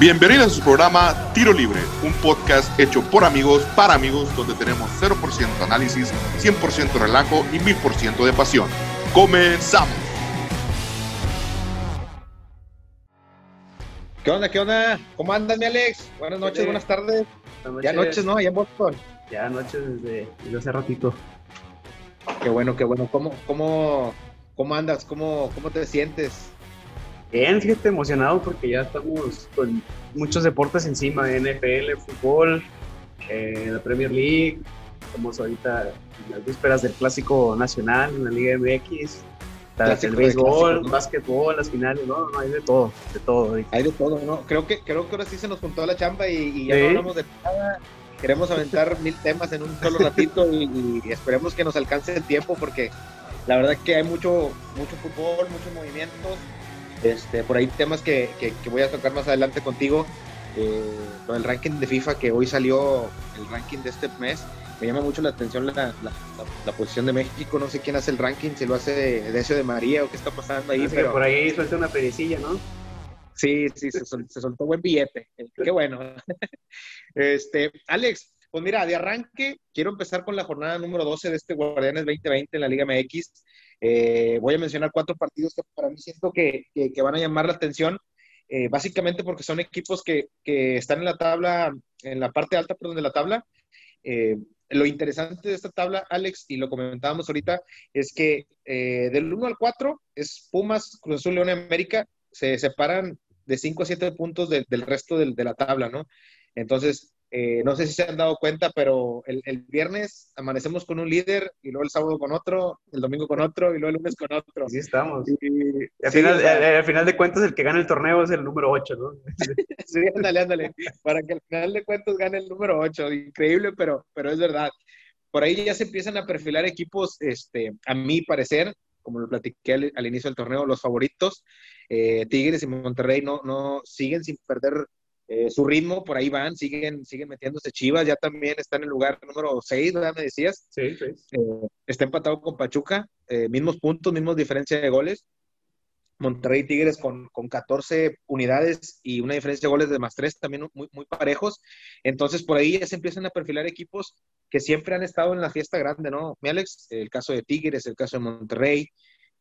Bienvenidos a su programa Tiro Libre, un podcast hecho por amigos para amigos donde tenemos 0% análisis, 100% relajo y 1000% de pasión. ¡Comenzamos! ¿Qué onda? ¿Qué onda? ¿Cómo andas, mi Alex? Buenas noches, buenas tardes. Ya noches, ¿no? Ya en Boston. Ya noches desde, desde hace ratito. Qué bueno, qué bueno. ¿Cómo, cómo, cómo andas? ¿Cómo, ¿Cómo te sientes? Bien, fíjate, emocionado porque ya estamos con muchos deportes encima, NFL, fútbol, eh, la Premier League, estamos ahorita en las vísperas del Clásico Nacional en la Liga MX, el béisbol, básquetbol, las finales, no, no, hay de todo, de todo. Hay de todo, ¿no? Creo que, creo que ahora sí se nos juntó la chamba y, ya no hablamos de nada. Queremos aventar mil temas en un solo ratito y, y, esperemos que nos alcance el tiempo porque la verdad que hay mucho, mucho fútbol, muchos movimientos este, por ahí temas que, que, voy a tocar más adelante contigo. Eh, con el ranking de FIFA que hoy salió, el ranking de este mes, me llama mucho la atención la, la, posición de México. No sé quién hace el ranking, si lo hace Decio de María o qué está pasando ahí. pero por ahí suelta una pericilla, ¿no? Sí, sí, se, soltó buen billete. Qué bueno. este, Alex, pues mira, de arranque, quiero empezar con la jornada número 12 de este Guardianes 2020 en la Liga MX. Eh, voy a mencionar cuatro partidos que para mí siento que, que, van a llamar la atención, eh, básicamente porque son equipos que, que, están en la tabla, en la parte alta, perdón, de la tabla. Eh, lo interesante de esta tabla, Alex, y lo comentábamos ahorita, es que del 1 al 4 es Pumas, Cruz Azul, León y América, se separan de 5 a 7 puntos del resto de, de la tabla, ¿no? Entonces, eh, no sé si se han dado cuenta, pero el, viernes amanecemos con un líder y luego el sábado con otro, el domingo con otro y luego el lunes con otro. Sí, estamos. al, final, al, final, de cuentas, el que gana el torneo es el número 8, ¿no? sí, ándale, ándale. Para que al final de cuentas gane el número 8. Increíble, pero, pero es verdad. Por ahí ya se empiezan a perfilar equipos, este, a mi parecer, como lo platiqué al, inicio del torneo, los favoritos. Eh, Tigres y Monterrey no, no siguen sin perder eh, su ritmo, por ahí van, siguen, siguen metiéndose Chivas, ya también está en el lugar número 6, ¿verdad? Me decías. Sí, sí. Eh, está empatado con Pachuca, eh, mismos puntos, mismos diferencia de goles. Monterrey Tigres con, con 14 unidades y una diferencia de goles de más 3, también muy, muy parejos. Entonces, por ahí ya se empiezan a perfilar equipos que siempre han estado en la fiesta grande, ¿no? Mi Alex, el caso de Tigres, el caso de Monterrey,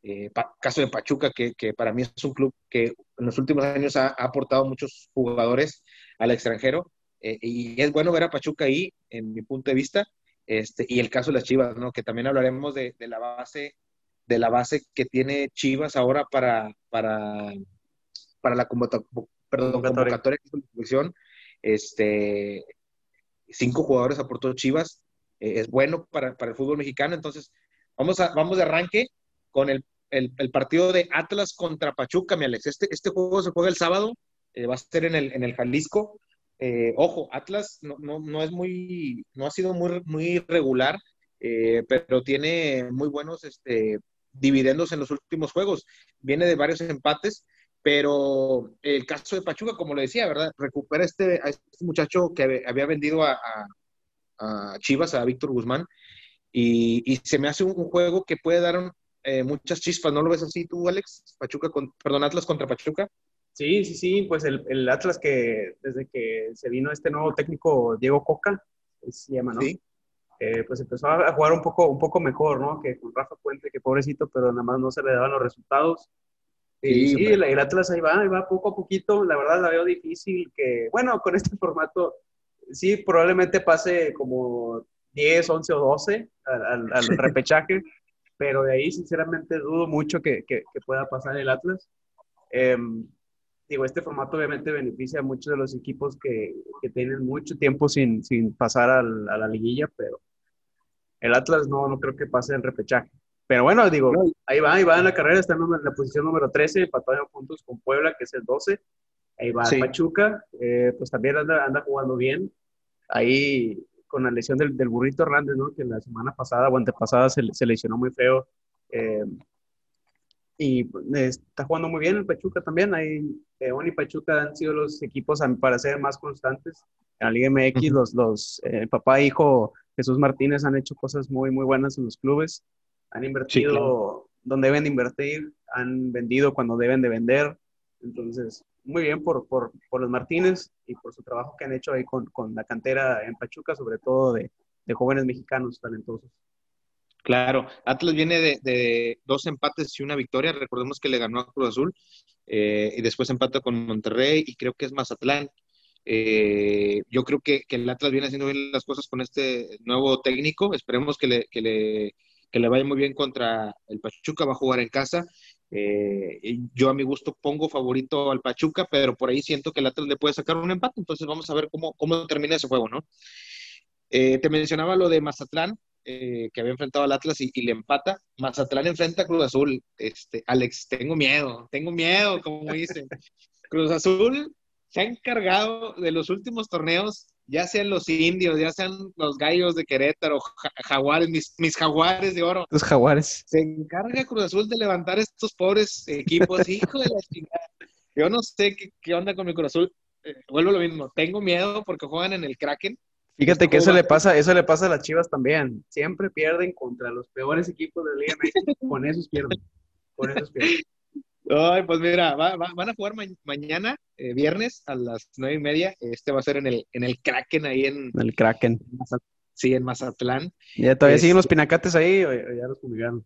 eh, caso de Pachuca, que, que, para mí es un club que en los últimos años ha, aportado muchos jugadores al extranjero. Eh, y es bueno ver a Pachuca ahí, en mi punto de vista. Este, y el caso de las Chivas, ¿no? Que también hablaremos de, de la base de la base que tiene Chivas ahora para, para, para la perdón, convocatoria de selección. Este, cinco jugadores aportó Chivas. Eh, es bueno para, para, el fútbol mexicano. Entonces, vamos, a, vamos de arranque con el, el, partido de Atlas contra Pachuca, mi Alex. Este, este juego se juega el sábado, eh, va a ser en el, en el Jalisco. Eh, ojo, Atlas no, no, no, es muy, no ha sido muy, muy regular, eh, pero tiene muy buenos este, dividendos en los últimos juegos. Viene de varios empates, pero el caso de Pachuca, como le decía, ¿verdad? Recupera este, a este muchacho que había vendido a, a, Chivas, a Víctor Guzmán, y, y, se me hace un, juego que puede dar un, eh, muchas chispas, ¿no lo ves así tú, Alex? Pachuca, con, perdón, Atlas contra Pachuca. Sí, sí, sí, pues el, el, Atlas que desde que se vino este nuevo técnico, Diego Coca, se llama, ¿no? Sí. Eh, pues empezó a jugar un poco, un poco mejor, ¿no? Que con Rafa Puente, que pobrecito, pero nada más no se le daban los resultados. Y sí, el, el, Atlas ahí va, ahí va poco a poquito. La verdad la veo difícil que, bueno, con este formato, sí, probablemente pase como 10, 11 o 12 al, al repechaje pero de ahí sinceramente dudo mucho que, que, pueda pasar el Atlas. Em, digo, este formato obviamente beneficia a muchos de los equipos que, que tienen mucho tiempo sin, sin pasar al, a la liguilla, pero el Atlas no, no creo que pase el repechaje. Pero bueno, digo, ahí va, ahí va en la carrera, está en la posición número 13, empatado en puntos con Puebla, que es el 12. Ahí va Pachuca, eh, pues también anda, anda jugando bien. Ahí con la lesión del, del, burrito Hernández, ¿no? Que la semana pasada o antepasada se, se lesionó muy feo. Eh, y pues, está jugando muy bien el Pachuca también. Ahí León y Pachuca han sido los equipos, a mi parecer, más constantes. En la Liga MX, los, los eh, papá e hijo Jesús Martínez han hecho cosas muy, muy buenas en los clubes. Han invertido donde deben de invertir, han vendido cuando deben de vender. Entonces, muy bien por, por, los Martínez y por su trabajo que han hecho ahí con, con la cantera en Pachuca, sobre todo de, de jóvenes mexicanos talentosos. Claro, Atlas viene de, dos empates y una victoria. Recordemos que le ganó a Cruz Azul eh, y después empata con Monterrey y creo que es Mazatlán. Eh, yo creo que, el Atlas viene haciendo bien las cosas con este nuevo técnico. Esperemos que le, que le, que le vaya muy bien contra el Pachuca. Va a jugar en casa. Eh, yo a mi gusto pongo favorito al Pachuca, pero por ahí siento que el Atlas le puede sacar un empate. Entonces vamos a ver cómo, cómo termina ese juego, ¿no? te mencionaba lo de Mazatlán. Eh, que había enfrentado al Atlas y, le empata. Mazatlán enfrenta a Cruz Azul. Este, Alex, tengo miedo, tengo miedo, como dicen. Cruz Azul se ha encargado de los últimos torneos, ya sean los indios, ya sean los gallos de Querétaro, jaguares, mis, jaguares de oro. Los jaguares. Se encarga Cruz Azul de levantar estos pobres equipos. Hijo de la chingada. Yo no sé qué, onda con mi Cruz Azul. Eh, vuelvo a lo mismo. Tengo miedo porque juegan en el Kraken Fíjate que eso le pasa, eso le pasa a las Chivas también. Siempre pierden contra los peores equipos de la Liga México. Con esos pierden. Con esos pierden. Ay, pues mira, van a jugar mañana, eh, viernes, a las nueve y media. Este va a ser en el, en el Kraken, ahí en... el Kraken. sí, en Mazatlán. ¿Ya todavía siguen los este pinacates ahí o ya los publicaron?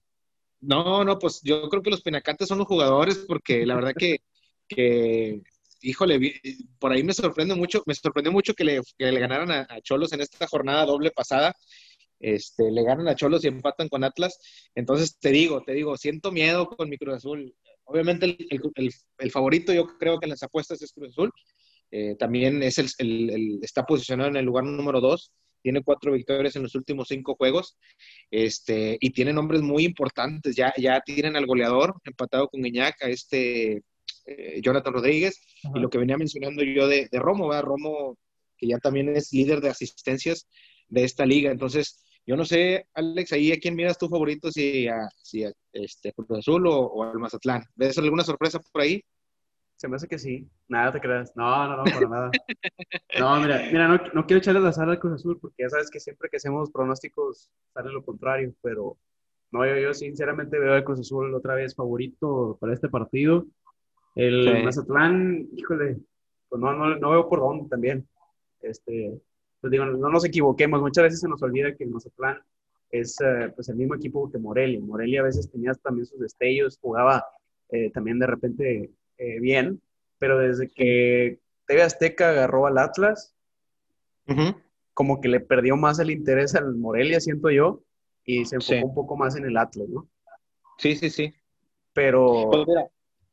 No, no, pues yo creo que los pinacates son los jugadores porque la verdad que, que híjole, por ahí me sorprende mucho, me sorprendió mucho que le, que le ganaran a, Cholos en esta jornada doble pasada. Este, le ganan a Cholos y empatan con Atlas. Entonces, te digo, te digo, siento miedo con mi Cruz Azul. Obviamente, el, el, favorito yo creo que en las apuestas es Cruz Azul. Eh, también es el, está posicionado en el lugar número dos. Tiene cuatro victorias en los últimos cinco juegos. Este, y tiene nombres muy importantes. Ya, ya tienen al goleador empatado con Guiñac, a este eh, Jonathan Rodríguez, y lo que venía mencionando yo de, Romo, ¿verdad? Romo, que ya también es líder de asistencias de esta liga. Entonces, yo no sé, Alex, ahí a quién miras tu favorito, si a, si este, Cruz Azul o, al Mazatlán. ¿Ves alguna sorpresa por ahí? Se me hace que sí. Nada te creas. No, no, no, para nada. No, mira, mira no, no, quiero echarle la sala al Cruz Azul porque ya sabes que siempre que hacemos pronósticos sale lo contrario, pero no, yo, yo sinceramente veo al Cruz Azul otra vez favorito para este partido. El Mazatlán, híjole, pues no, no, no, veo por dónde también. Este, pues digo, no nos equivoquemos, muchas veces se nos olvida que el Mazatlán es eh, pues el mismo equipo que Morelia. Morelia a veces tenía también sus destellos, jugaba eh, también de repente eh, bien, pero desde que TV Azteca agarró al Atlas, como que le perdió más el interés al Morelia, siento yo, y se enfocó un poco más en el Atlas, ¿no? Sí, sí, sí. Pero... Pues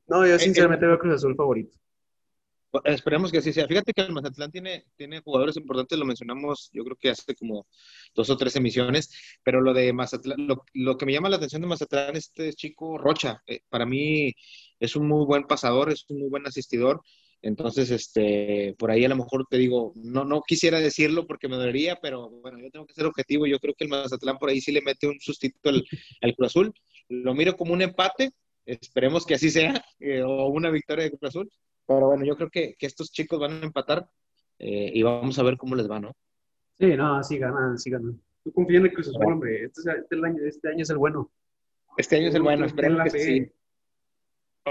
no, yo sinceramente veo Cruz Azul favorito. Esperemos que así sea. Fíjate que el Mazatlán tiene, tiene jugadores importantes, lo mencionamos yo creo que hace como dos o tres emisiones, pero lo de Mazatlán, lo, que me llama la atención de Mazatlán es este chico Rocha. Eh, para mí es un muy buen pasador, es un muy buen asistidor. Entonces, este, por ahí a lo mejor te digo, no, no quisiera decirlo porque me dolería, pero bueno, yo tengo que ser objetivo. Yo creo que el Mazatlán por ahí sí le mete un sustituto al, al Cruz Azul. Lo miro como un empate, Esperemos que así sea, eh, o una victoria de Cruz Azul. Pero bueno, yo creo que, estos chicos van a empatar eh, y vamos a ver cómo les va, ¿no? Sí, no, sí ganan, sí ganan. Tú confías en Cruz Azul, hombre. Este, este, año, este año es el bueno. Este año es el bueno, esperemos que sí.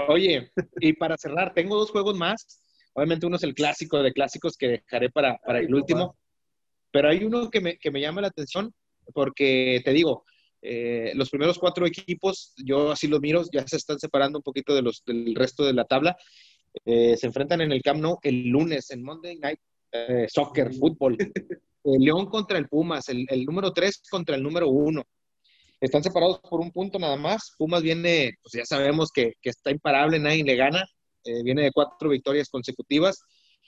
Oye, y para cerrar, tengo dos juegos más. Obviamente uno es el clásico de clásicos que dejaré para, para el último. Pero hay uno que me, que me llama la atención porque, te digo, eh, los primeros cuatro equipos, yo así los miro, ya se están separando un poquito de los, del resto de la tabla. Eh, se enfrentan en el Camp Nou el lunes, en Monday Night eh, Soccer, fútbol. El León contra el Pumas, el, número tres contra el número uno. Están separados por un punto nada más. Pumas viene, pues ya sabemos que, que está imparable, nadie le gana. viene de cuatro victorias consecutivas.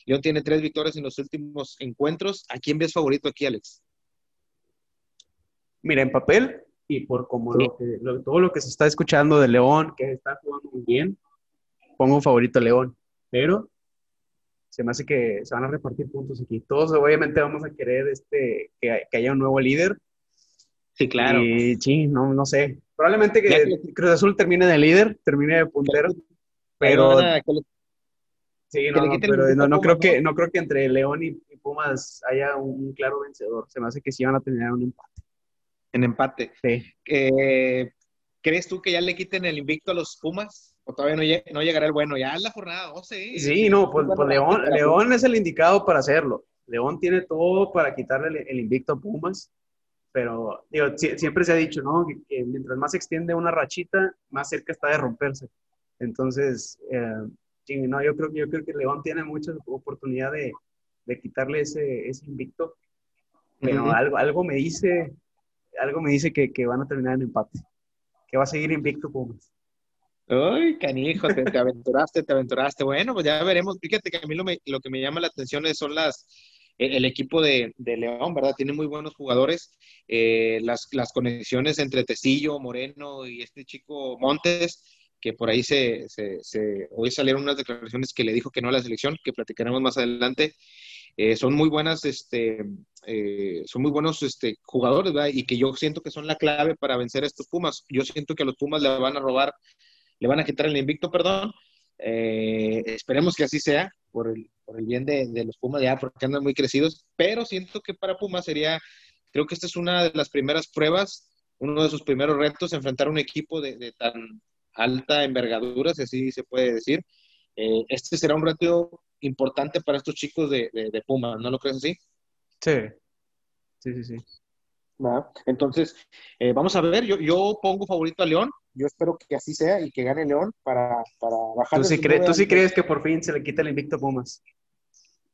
León tiene tres victorias en los últimos encuentros. ¿A quién ves favorito aquí, Alex? Mira, en papel, y por como lo que, todo lo que se está escuchando de León, que está jugando muy bien, pongo favorito a León, pero se me hace que se van a repartir puntos aquí. Todos obviamente vamos a querer este, que, haya un nuevo líder. Sí, claro. Y sí, no, no sé. Probablemente que Cruz Azul termine de líder, termine de puntero, pero... Sí, no, pero no, creo que, no creo que entre León y, Pumas haya un claro vencedor. Se me hace que sí van a tener un empate. En empate. Sí. Eh, ¿Crees tú que ya le quiten el invicto a los Pumas? Todavía no, llegará el bueno, ya es la jornada 12. Sí, no, pues, pues León, León es el indicado para hacerlo. León tiene todo para quitarle el, invicto a Pumas, pero digo, siempre se ha dicho, ¿no? Que, mientras más se extiende una rachita, más cerca está de romperse. Entonces, eh, no, yo creo, yo creo que León tiene mucha oportunidad de, de quitarle ese, ese invicto, pero algo, algo me dice, algo me dice que, que van a terminar en empate, que va a seguir invicto Pumas. Uy, canijo, te, aventuraste, te aventuraste. Bueno, pues ya veremos. Fíjate que a mí lo, lo que me llama la atención son las, e, el equipo de, León, ¿verdad? Tiene muy buenos jugadores. Eh, las, las, conexiones entre Tecillo, Moreno y este chico Montes, que por ahí se, se, hoy salieron unas declaraciones que le dijo que no a la selección, que platicaremos más adelante. Eh, son muy buenas, este, eh, son muy buenos este, jugadores, ¿verdad? Y que yo siento que son la clave para vencer a estos Pumas. Yo siento que a los Pumas le van a robar le van a quitar el invicto, perdón. Eh, esperemos que así sea, por el, por el bien de, los Pumas ya, porque andan muy crecidos, pero siento que para Pumas sería, creo que esta es una de las primeras pruebas, uno de sus primeros retos, enfrentar un equipo de, tan alta envergadura, si así se puede decir. Eh, este será un reto importante para estos chicos de, de Pumas, ¿no lo crees así? Sí, sí, sí, sí. Entonces, eh, vamos a ver, yo, yo pongo favorito a León, yo espero que así sea y que gane León para, para bajar. ¿Tú sí, ¿Tú sí crees que por fin se le quita el invicto a Pumas?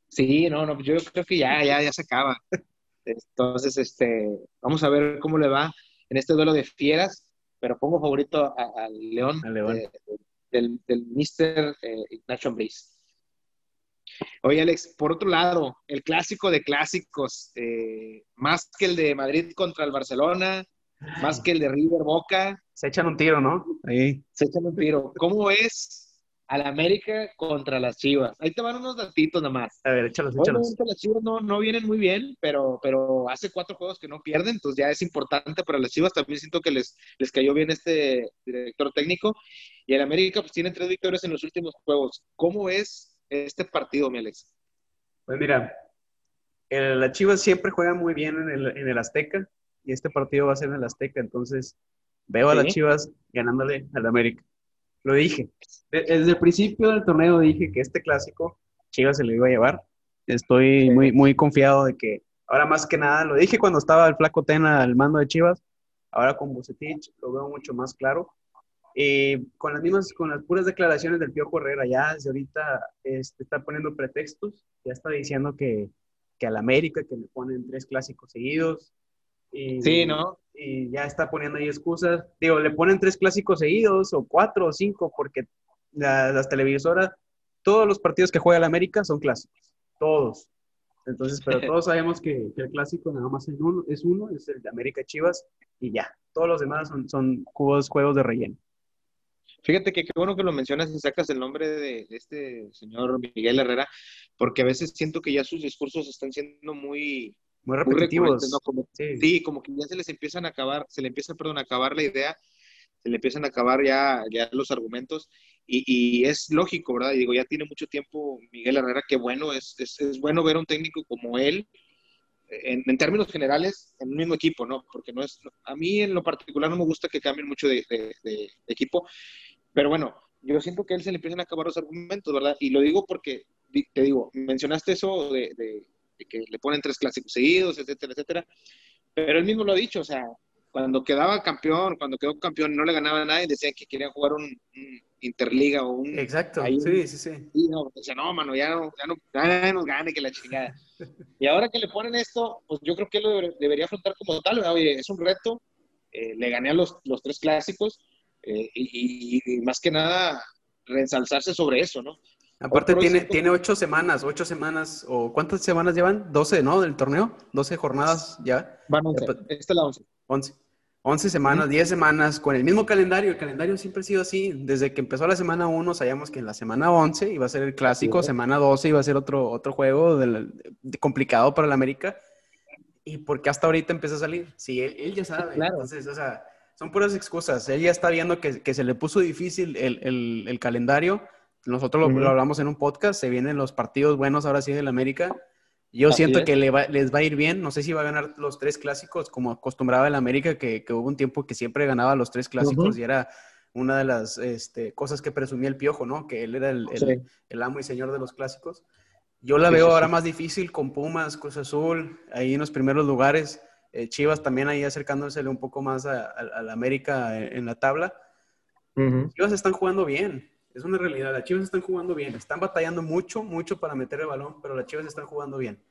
Sí, no, no, yo creo que ya, ya, ya se acaba. Entonces, este, vamos a ver cómo le va en este duelo de fieras, pero pongo favorito al León, León. del, del Mr. Eh, Ignacio Ambriz. Oye, Alex, por otro lado, el clásico de clásicos, eh, más que el de Madrid contra el Barcelona, más que el de River Boca. Se echan un tiro, ¿no? Ahí. Se echan un tiro. ¿Cómo es al América contra las Chivas? Ahí te van unos datitos nada más. A ver, échalos, échalos. las Chivas no, no vienen muy bien, pero, pero hace cuatro juegos que no pierden, entonces ya es importante para las Chivas. También siento que les, les cayó bien este director técnico. Y el América pues tiene tres victorias en los últimos juegos. ¿Cómo es este partido, mi Alex? Pues mira, la Chivas siempre juega muy bien en el, en el, Azteca y este partido va a ser en el Azteca, entonces veo a las Chivas ganándole al América. Lo dije. Desde el principio del torneo dije que este clásico Chivas se lo iba a llevar. Estoy muy, muy confiado de que ahora más que nada, lo dije cuando estaba el flaco Tena al mando de Chivas, ahora con Bucetich lo veo mucho más claro. Eh, con las mismas, con las puras declaraciones del Piojo Herrera, ya desde ahorita este, está poniendo pretextos, ya está diciendo que, que al América, que le ponen tres clásicos seguidos. Y, sí, ¿no? Y ya está poniendo ahí excusas. Digo, le ponen tres clásicos seguidos, o cuatro, o cinco, porque las televisoras, todos los partidos que juega el América son clásicos, todos. Entonces, pero todos sabemos que, el clásico nada más es uno, es uno, es el de América Chivas, y ya. Todos los demás son, son juegos, juegos de relleno. Fíjate que qué bueno que lo mencionas y sacas el nombre de, este señor Miguel Herrera, porque a veces siento que ya sus discursos están siendo muy, muy repetitivos. sí. como que ya se les empiezan a acabar, se le empieza, perdón, a acabar la idea, se le empiezan a acabar ya, ya los argumentos, y, es lógico, ¿verdad? Y digo, ya tiene mucho tiempo Miguel Herrera, que bueno, es, es, bueno ver a un técnico como él, en, términos generales, en un mismo equipo, ¿no? Porque no es, a mí en lo particular no me gusta que cambien mucho de, de equipo, pero bueno, yo siento que a él se le empiezan a acabar los argumentos, ¿verdad? Y lo digo porque, te digo, mencionaste eso de, que le ponen tres clásicos seguidos, etcétera, etcétera. Pero él mismo lo ha dicho, o sea, cuando quedaba campeón, cuando quedó campeón no le ganaba a nadie, decían que querían jugar un, Interliga o un... Exacto, sí, sí, sí. Y no, decía, no, mano, ya no, ya no, ya nos gane que la chingada. y ahora que le ponen esto, pues yo creo que lo debería afrontar como tal, oye, es un reto, eh, le gané a los, los tres clásicos, eh, y, más que nada reensalzarse sobre eso, ¿no? Aparte tiene, tiene ocho semanas, ocho semanas, o ¿cuántas semanas llevan? Doce, ¿no? Del torneo, doce jornadas ya. Van once, esta es la once. Once. Once semanas, diez semanas, con el mismo calendario. El calendario siempre ha sido así. Desde que empezó la semana uno, sabíamos que en la semana once iba a ser el clásico, semana doce iba a ser otro, otro juego complicado para el América. ¿Y por qué hasta ahorita empezó a salir? Sí, él, ya sabe. Claro. Entonces, o sea, son puras excusas. Ella está viendo que, que se le puso difícil el, el, el calendario. Nosotros lo, hablamos en un podcast. Se vienen los partidos buenos ahora sí del América. Yo siento que le va, les va a ir bien. No sé si va a ganar los tres clásicos como acostumbraba el América, que, que hubo un tiempo que siempre ganaba los tres clásicos y era una de las este, cosas que presumía el Piojo, ¿no? Que él era el, el, amo y señor de los clásicos. Yo la veo ahora más difícil con Pumas, Cruz Azul, ahí en los primeros lugares. Eh, Chivas también ahí acercándose un poco más a, la América en, la tabla. Chivas están jugando bien, es una realidad. Las Chivas están jugando bien, están batallando mucho, mucho para meter el balón, pero las Chivas están jugando bien.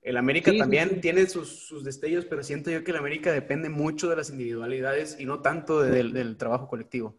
El América también tiene sus, destellos, pero siento yo que el América depende mucho de las individualidades y no tanto del trabajo colectivo.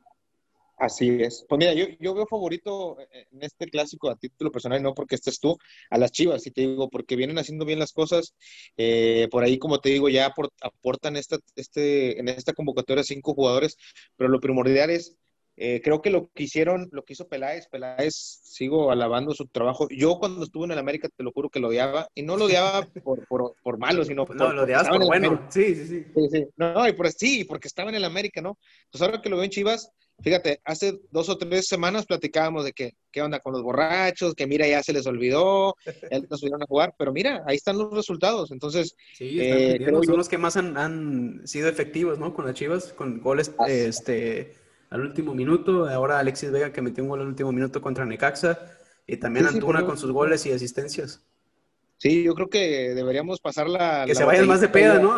Así es. Pues mira, yo, yo, veo favorito en este clásico a título personal, no porque estés tú, a las Chivas, y te digo, porque vienen haciendo bien las cosas. Eh, por ahí, como te digo, ya aportan esta, este, en esta convocatoria cinco jugadores, pero lo primordial es eh, creo que lo que hicieron, lo que hizo Peláez, Peláez, sigo alabando su trabajo. Yo cuando estuve en el América, te lo juro que lo odiaba, y no lo odiaba por, por, por malo, sino por, No, lo odiabas por bueno, sí, sí, sí. sí, sí. No, y por, sí, porque estaba en el América, ¿no? Entonces ahora que lo veo en Chivas, fíjate, hace dos o tres semanas platicábamos de que, qué onda con los borrachos, que mira, ya se les olvidó, ya no subieron a jugar, pero mira, ahí están los resultados. Entonces, sí, eh, son los que más han, han, sido efectivos, ¿no? Con las Chivas, con goles, este al último minuto. Ahora Alexis Vega que metió un gol al último minuto contra Necaxa. Y también Antuna con sus goles y asistencias. Sí, yo creo que deberíamos pasar la... Que se vayan más de peda, ¿no?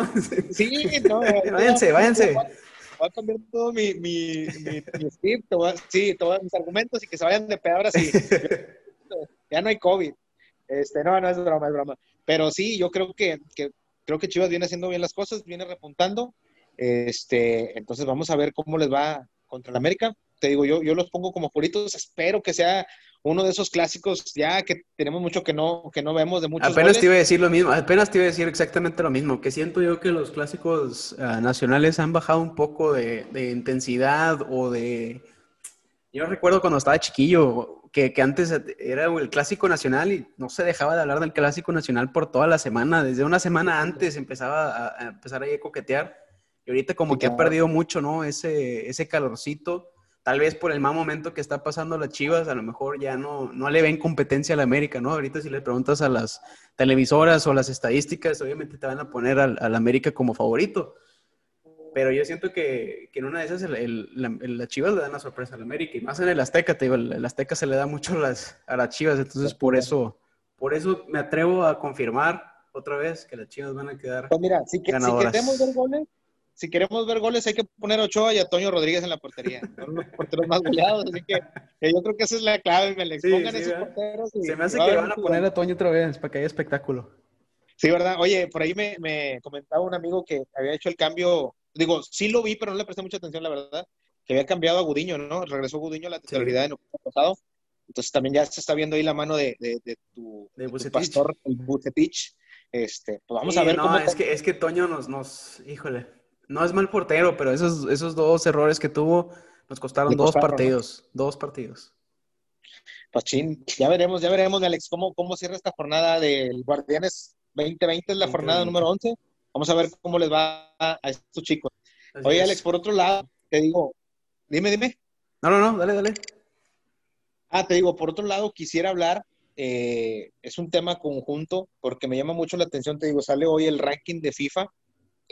Sí, no. váyanse, váyanse. Voy a cambiar todo mi, mi, mi, script, sí, todos mis argumentos y que se vayan de peda ahora sí. ya no hay COVID. Este, no, no es broma, es broma. Pero sí, yo creo que, que creo que Chivas viene haciendo bien las cosas, viene repuntando. Este, entonces vamos a ver cómo les va contra el América. Te digo, yo, yo los pongo como favoritos. Espero que sea uno de esos clásicos ya que tenemos mucho que no, que no vemos de muchos Apenas te iba a decir lo mismo, apenas te iba a decir exactamente lo mismo, que siento yo que los clásicos ah, nacionales han bajado un poco de, intensidad o de... Yo recuerdo cuando estaba chiquillo, que, que, antes era el clásico nacional y no se dejaba de hablar del clásico nacional por toda la semana. Desde una semana antes empezaba a, a empezar ahí a coquetear. Y ahorita como que ha perdido mucho, ¿no? Ese, ese calorcito. Tal vez por el mal momento que está pasando las Chivas, a lo mejor ya no, no le ven competencia a la América, ¿no? Ahorita si le preguntas a las televisoras o las estadísticas, obviamente te van a poner al, al América como favorito. Pero yo siento que, que en una de esas el, las Chivas le dan la sorpresa al América. Y más en el Azteca, te digo, el, Azteca se le da mucho las, a las Chivas. Entonces por eso, por eso me atrevo a confirmar otra vez que las Chivas van a quedar pues mira, si, que, si queremos ver goles, si queremos ver goles, hay que poner a Ochoa y a Toño Rodríguez en la portería. Son los porteros más goleados, así que, yo creo que esa es la clave, me le pongan esos porteros. Se me hace que van a poner a Toño otra vez para que haya espectáculo. Sí, ¿verdad? Oye, por ahí me, me, comentaba un amigo que había hecho el cambio, digo, sí lo vi, pero no le presté mucha atención, la verdad, que había cambiado a Gudiño, ¿no? Regresó Gudiño a la titularidad en el pasado. Entonces también ya se está viendo ahí la mano de, de, de tu, de tu pastor, el Bucetich. Este, pues vamos a ver no, Es que, es que Toño nos, nos, híjole, no es mal portero, pero esos, esos dos errores que tuvo nos costaron, dos partidos. Dos partidos. Pachín, ya veremos, ya veremos, Alex, cómo, cómo cierra esta jornada del Guardianes 2020, es la jornada número 11. Vamos a ver cómo les va a estos chicos. Oye, Alex, por otro lado, te digo, dime, dime. No, no, no, dale, dale. Ah, te digo, por otro lado, quisiera hablar, eh, es un tema conjunto, porque me llama mucho la atención, te digo, sale hoy el ranking de FIFA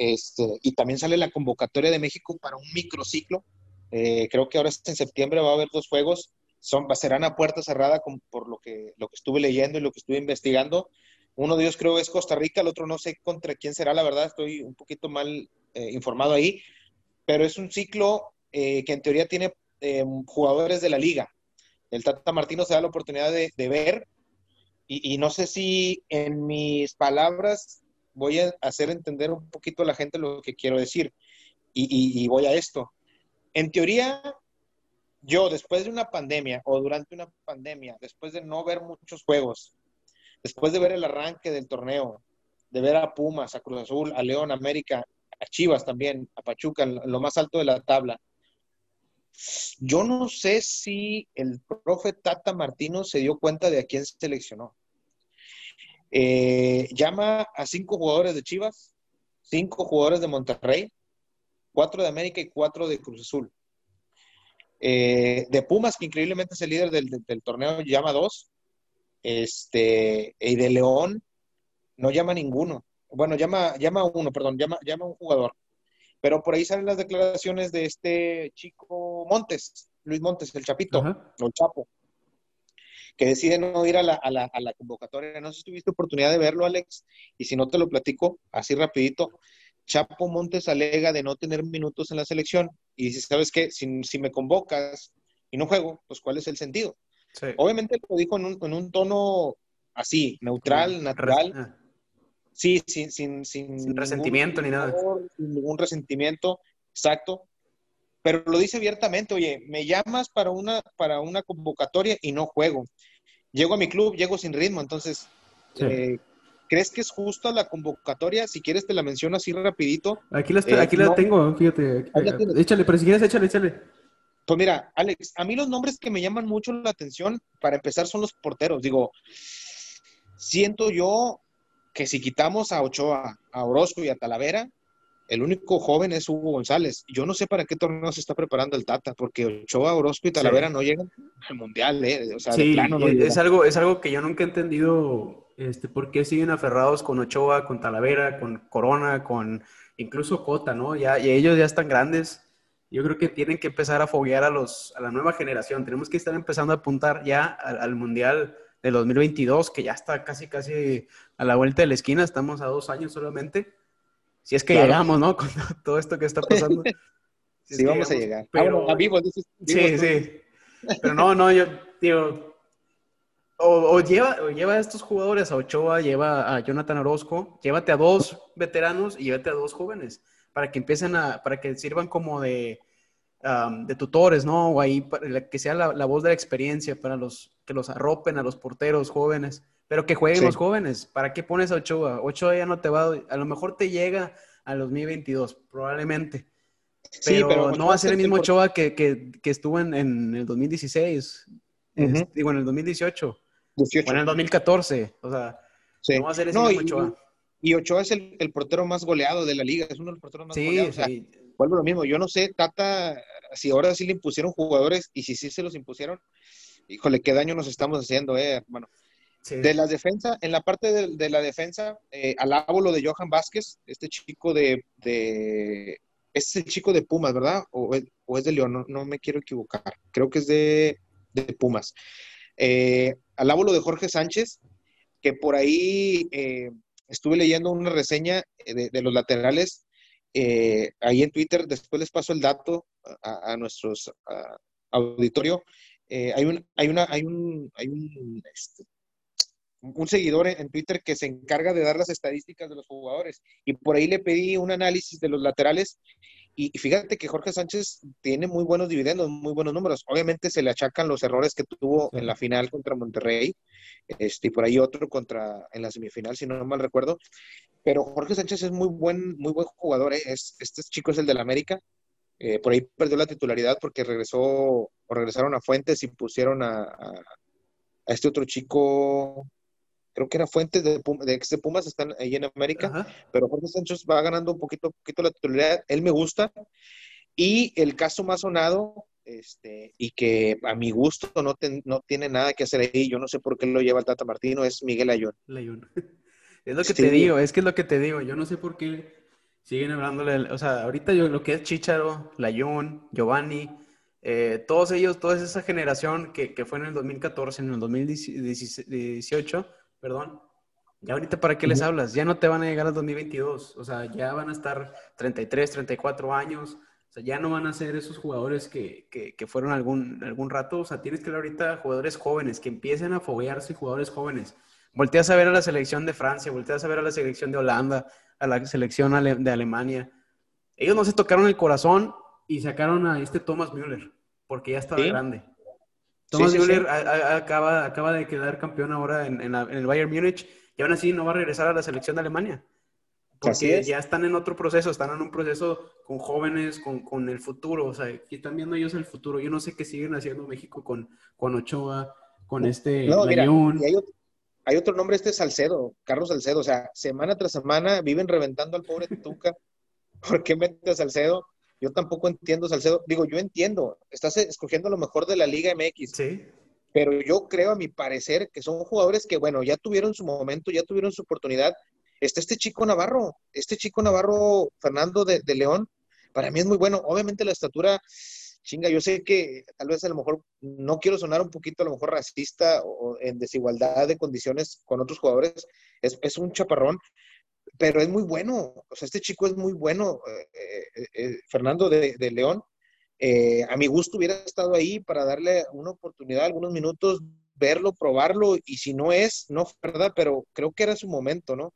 este, y también sale la convocatoria de México para un microciclo. Eh, creo que ahora en septiembre va a haber dos juegos. Son, serán a puerta cerrada por lo que, lo que estuve leyendo y lo que estuve investigando. Uno de ellos creo es Costa Rica, el otro no sé contra quién será, la verdad estoy un poquito mal eh, informado ahí, pero es un ciclo eh, que en teoría tiene jugadores de la liga. El Tata Martino se da la oportunidad de, ver y, no sé si en mis palabras voy a hacer entender un poquito a la gente lo que quiero decir. Y, voy a esto. En teoría, yo después de una pandemia o durante una pandemia, después de no ver muchos juegos, después de ver el arranque del torneo, de ver a Pumas, a Cruz Azul, a León, América, a Chivas también, a Pachuca, lo más alto de la tabla. Yo no sé si el profe Tata Martino se dio cuenta de a quién seleccionó. Eh, llama a cinco jugadores de Chivas, cinco jugadores de Monterrey, cuatro de América y cuatro de Cruz Azul. Eh, de Pumas, que increíblemente es el líder del, torneo, llama dos. Este, y de León no llama ninguno. Bueno, llama, llama uno, perdón, llama, llama un jugador. Pero por ahí salen las declaraciones de este chico Montes, Luis Montes, el Chapito, o el Chapo, que decide no ir a la, a, la, a la, convocatoria. No sé si tuviste oportunidad de verlo, Alex, y si no te lo platico así rapidito. Chapo Montes alega de no tener minutos en la selección y dice, ¿sabes qué? Si, si me convocas y no juego, pues ¿cuál es el sentido? Obviamente lo dijo en un, en un, tono así, neutral, natural. Ah. Sí, sin, sin, sin, resentimiento ni nada. Sin ningún resentimiento, exacto. Pero lo dice abiertamente, oye, me llamas para una, para una convocatoria y no juego. Llego a mi club, llego sin ritmo, entonces, eh, ¿crees que es justa la convocatoria? Si quieres te la menciono así rapidito. Aquí la, aquí la tengo, fíjate. Échale, pero si quieres, échale, échale. Pues mira, Alex, a mí los nombres que me llaman mucho la atención, para empezar, son los porteros. Digo, siento yo que si quitamos a Ochoa, a Orozco y a Talavera, el único joven es Hugo González. Yo no sé para qué torneo se está preparando el Tata, porque Ochoa, Orozco y Talavera no llegan al Mundial, ¿eh? O sea, de plano no es, algo, es algo que yo nunca he entendido, este, por qué siguen aferrados con Ochoa, con Talavera, con Corona, con incluso Cota, ¿no? Ya, y ellos ya están grandes. Yo creo que tienen que empezar a foguear a, los, a la nueva generación. Tenemos que estar empezando a apuntar ya al Mundial del 2022, que ya está casi, casi a la vuelta de la esquina, estamos a dos años solamente. Si es que llegamos, ¿no? Con todo esto que está pasando. sí, vamos a llegar. Pero, a vivo, sí, sí. Pero no, no, yo digo, o, lleva, o lleva a estos jugadores, a Ochoa, lleva a Jonathan Orozco, llévate a dos veteranos y llévate a dos jóvenes, para que empiecen a, para que sirvan como de, de tutores, ¿no? O ahí que sea la, voz de la experiencia para los que los arropen a los porteros jóvenes, pero que jueguen los jóvenes. ¿Para qué pones a Ochoa? Ochoa ya no te va, a lo mejor te llega a 2022, probablemente. Pero, no va a ser el mismo Ochoa que, que, que estuvo en, en, el 2016, este, digo, en el 2018, o en el 2014, o sea, no va a ser ese mismo Ochoa. Y, Ochoa es el, el, portero más goleado de la liga, es uno de los porteros más goleados. Sí vuelvo lo mismo, yo no sé, Tata, si ahora sí le impusieron jugadores y si sí se los impusieron, híjole, qué daño nos estamos haciendo, eh, hermano. De la defensa, en la parte de, la defensa, eh, alabo lo de Johan Vázquez, este chico de, de es el chico de Pumas, ¿verdad? O, es de León, no, me quiero equivocar, creo que es de, Pumas. Eh, lo de Jorge Sánchez, que por ahí eh, estuve leyendo una reseña de, de, los laterales eh, ahí en Twitter, después les paso el dato a, nuestros auditorio. Eh, hay un, hay una, hay un, hay un, este, un seguidor en, Twitter que se encarga de dar las estadísticas de los jugadores y por ahí le pedí un análisis de los laterales y, fíjate que Jorge Sánchez tiene muy buenos dividendos, muy buenos números. Obviamente se le achacan los errores que tuvo en la final contra Monterrey, este, y por ahí otro contra en la semifinal, si no mal recuerdo. Pero Jorge Sánchez es muy buen, muy buen jugador, ¿eh? es, este chico es el del América. Eh, por ahí perdió la titularidad porque regresó o regresaron a Fuentes y pusieron a, a, este otro chico, creo que era Fuentes de, de ex de Pumas, están ahí en América, pero Jorge Sánchez va ganando un poquito, poquito la titularidad, él me gusta. Y el caso más sonado, este, y que a mi gusto no, no tiene nada que hacer ahí, yo no sé por qué lo lleva el Tata Martino, es Miguel Ayón. Es lo que te digo, es que es lo que te digo. Yo no sé por qué siguen hablándole. O sea, ahorita yo, lo que es Chicharo, Layón, Giovanni, eh, todos ellos, toda esa generación que, que, fue en el 2014, en el 2018, perdón. Ya ahorita, ¿para qué les hablas? Ya no te van a llegar al 2022. O sea, ya van a estar 33, 34 años. O sea, ya no van a ser esos jugadores que, que, que fueron algún, algún rato. O sea, tienes que hablar ahorita jugadores jóvenes, que empiecen a foguearse jugadores jóvenes. Volteas a ver a la selección de Francia, volteas a ver a la selección de Holanda, a la selección de Alemania. Ellos no se tocaron el corazón y sacaron a este Thomas Müller, porque ya estaba grande. Thomas Müller acaba, acaba de quedar campeón ahora en, el Bayern Múnich y aún así no va a regresar a la selección de Alemania. Porque ya están en otro proceso, están en un proceso con jóvenes, con, el futuro, o sea, están viendo ellos el futuro. Yo no sé qué siguen haciendo México con, con Ochoa, con este no, hay otro nombre, este es Salcedo, Carlos Salcedo, o sea, semana tras semana viven reventando al pobre Tuca. ¿Por qué mete a Salcedo? Yo tampoco entiendo Salcedo. Digo, yo entiendo, estás escogiendo lo mejor de la Liga MX. Sí. Pero yo creo, a mi parecer, que son jugadores que, bueno, ya tuvieron su momento, ya tuvieron su oportunidad. Está este chico Navarro, este chico Navarro, Fernando de, León, para mí es muy bueno. Obviamente la estatura, chinga, yo sé que tal vez a lo mejor no quiero sonar un poquito a lo mejor racista o en desigualdad de condiciones con otros jugadores, es, es un chaparrón, pero es muy bueno. O sea, este chico es muy bueno, eh, eh, eh, Fernando de, de León. a mi gusto hubiera estado ahí para darle una oportunidad, algunos minutos, verlo, probarlo, y si no es, no, ¿verdad? Pero creo que era su momento, ¿no?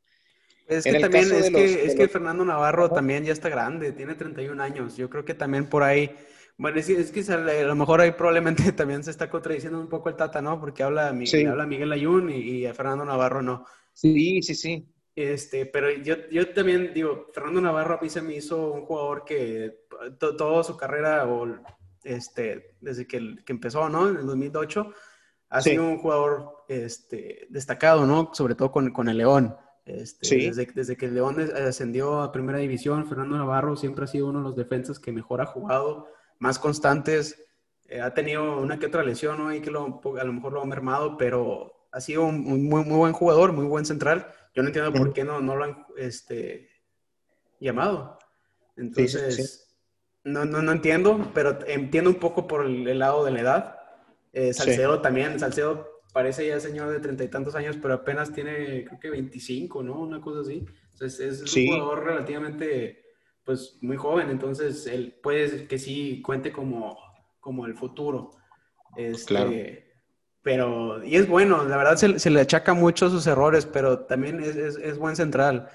Es que también, es, que, es que Fernando Navarro también ya está grande, tiene 31 años. Yo creo que también por ahí, bueno, es, es, que a lo mejor ahí probablemente también se está contradiciendo un poco el Tata, ¿no? Porque habla Miguel, habla Miguel Ayun y, a Fernando Navarro no. Sí, sí, sí. Este, pero yo, yo también digo, Fernando Navarro a mí se me hizo un jugador que toda su carrera, o este, desde que, que empezó, ¿no? En el 2008, ha sido un jugador este, destacado, ¿no? Sobre todo con, con el León. Este, desde, desde, que el León ascendió a Primera División, Fernando Navarro siempre ha sido uno de los defensas que mejor ha jugado, más constantes. Eh, ha tenido una que otra lesión ¿no? que lo, a lo mejor lo ha mermado, pero ha sido un, muy, muy buen jugador, muy buen central. Yo no entiendo por qué no, no lo han este, llamado. Entonces, No, no, no, entiendo, pero entiendo un poco por el, lado de la edad. Eh, Salcedo también, Salcedo parece ya señor de treinta y tantos años, pero apenas tiene, creo que 25, ¿no? Una cosa así. Entonces es un jugador relativamente, pues, muy joven, entonces él puede que sí cuente como, como el futuro. Este, claro. Pero, y es bueno, la verdad se, le achaca mucho sus errores, pero también es, es, es, buen central.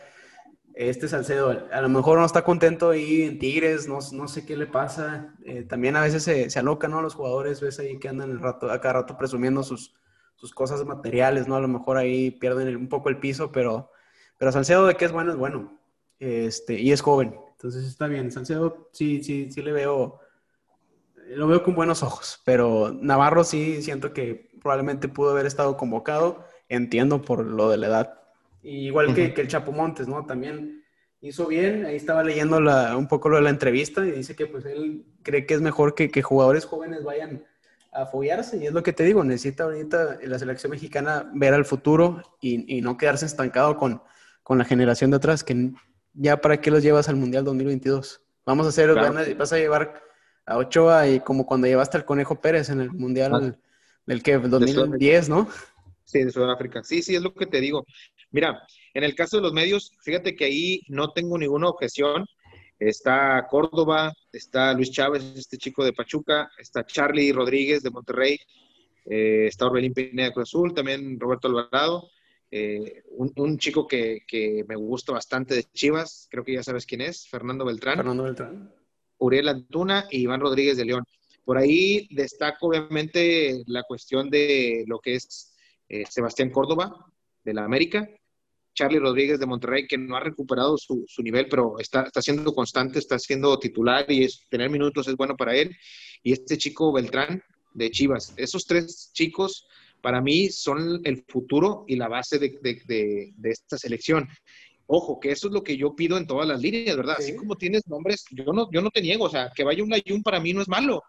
Este Salcedo, a lo mejor no está contento ahí en Tigres, no, no sé qué le pasa. Eh, también a veces se, se alocan, ¿no? Los jugadores, ves ahí que andan el rato, a cada rato presumiendo sus, sus cosas materiales, ¿no? A lo mejor ahí pierden un poco el piso, pero, pero Salcedo de que es bueno, es bueno. Este, y es joven. Entonces está bien. Salcedo sí, sí, sí le veo, lo veo con buenos ojos, pero Navarro sí siento que probablemente pudo haber estado convocado. Entiendo por lo de la edad. igual que, que, el Chapo Montes, ¿no? También hizo bien. Ahí estaba leyendo la, un poco lo de la entrevista y dice que pues él cree que es mejor que, que jugadores jóvenes vayan a follarse. Y es lo que te digo, necesita ahorita la selección mexicana ver al futuro y, no quedarse estancado con, con, la generación de atrás, que ya para qué los llevas al Mundial 2022. Vamos a hacer, vas a llevar a Ochoa y como cuando llevaste al Conejo Pérez en el Mundial. Del que 2010, ¿no? Sí, de Sudáfrica. Sí, sí, es lo que te digo. Mira, en el caso de los medios, fíjate que ahí no tengo ninguna objeción. Está Córdoba, está Luis Chávez, este chico de Pachuca, está Charlie Rodríguez de Monterrey, eh, está Orbelín Pineda de Cruz Azul, también Roberto Alvarado, eh, un, chico que, me gusta bastante de Chivas, creo que ya sabes quién es, Fernando Beltrán. Fernando Beltrán. Uriel Antuna y Iván Rodríguez de León. Por ahí destaco obviamente la cuestión de lo que es eh, Sebastián Córdoba de la América, Charlie Rodríguez de Monterrey, que no ha recuperado su, nivel, pero está, está, siendo constante, está siendo titular y es, tener minutos es bueno para él. Y este chico Beltrán de Chivas. Esos tres chicos, para mí, son el futuro y la base de, esta selección. Ojo, que eso es lo que yo pido en todas las líneas, ¿verdad? Así como tienes nombres, yo no, yo no te niego, o sea, que vaya un Ayun para mí no es malo.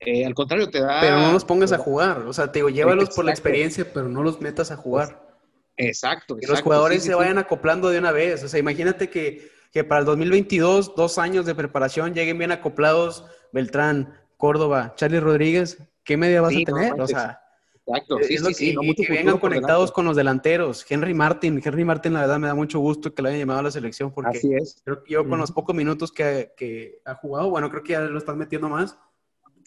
Eh, al contrario, te da... Pero no los pongas a jugar, o sea, te digo, llévalos por la experiencia, pero no los metas a jugar. Exacto. Que los jugadores se vayan acoplando de una vez. O sea, imagínate que, para el 2022, dos años de preparación, lleguen bien acoplados Beltrán, Córdoba, Charlie Rodríguez. ¿Qué media vas a tener? o sea, Exacto. Sí, sí, y, que vengan conectados con los delanteros. Henry Martin, Henry Martin, la verdad, me da mucho gusto que lo hayan llamado a la selección porque Así es. creo que yo con los pocos minutos que, ha jugado, bueno, creo que ya lo están metiendo más,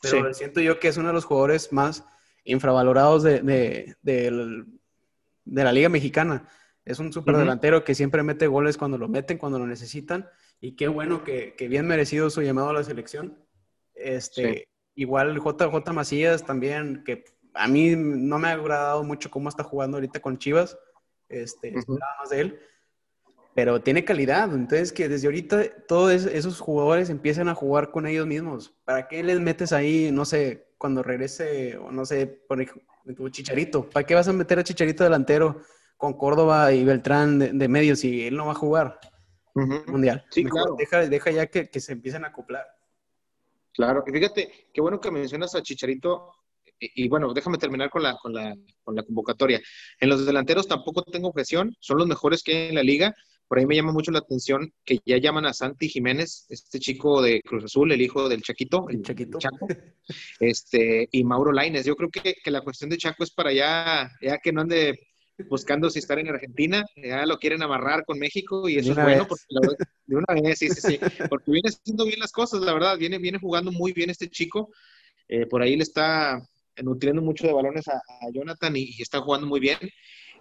pero siento yo que es uno de los jugadores más infravalorados de, del de la Liga Mexicana. Es un súper delantero que siempre mete goles cuando lo meten, cuando lo necesitan. Y qué bueno que, bien merecido su llamado a la selección. Este, Igual JJ Macías también, que a mí no me ha agradado mucho cómo está jugando ahorita con Chivas. Este, nada más de él. Pero tiene calidad. Entonces, que desde ahorita todos esos jugadores empiecen a jugar con ellos mismos. ¿Para qué les metes ahí, no sé, cuando regrese, o no sé, por ejemplo, Chicharito. ¿Para qué vas a meter a Chicharito delantero con Córdoba y Beltrán de, medio si él no va a jugar mundial? Sí, claro. Deja, ya que, se empiecen a acoplar. Claro, y fíjate, qué bueno que mencionas a Chicharito. Y, bueno, déjame terminar con la, con, la, con la convocatoria. En los delanteros tampoco tengo objeción, son los mejores que hay en la liga, Por ahí me llama mucho la atención que ya llaman a Santi Jiménez, este chico de Cruz Azul, el hijo del Chaquito, el, Chaquito. Chaco, este, y Mauro Laines. Yo creo que, que, la cuestión de Chaco es para ya, ya que no ande buscando si estar en Argentina, ya lo quieren amarrar con México y eso es bueno, porque la verdad, de una vez, sí, sí, sí, porque viene haciendo bien las cosas, la verdad, viene, viene jugando muy bien este chico, eh, por ahí le está nutriendo mucho de balones a, a Jonathan y, y, está jugando muy bien.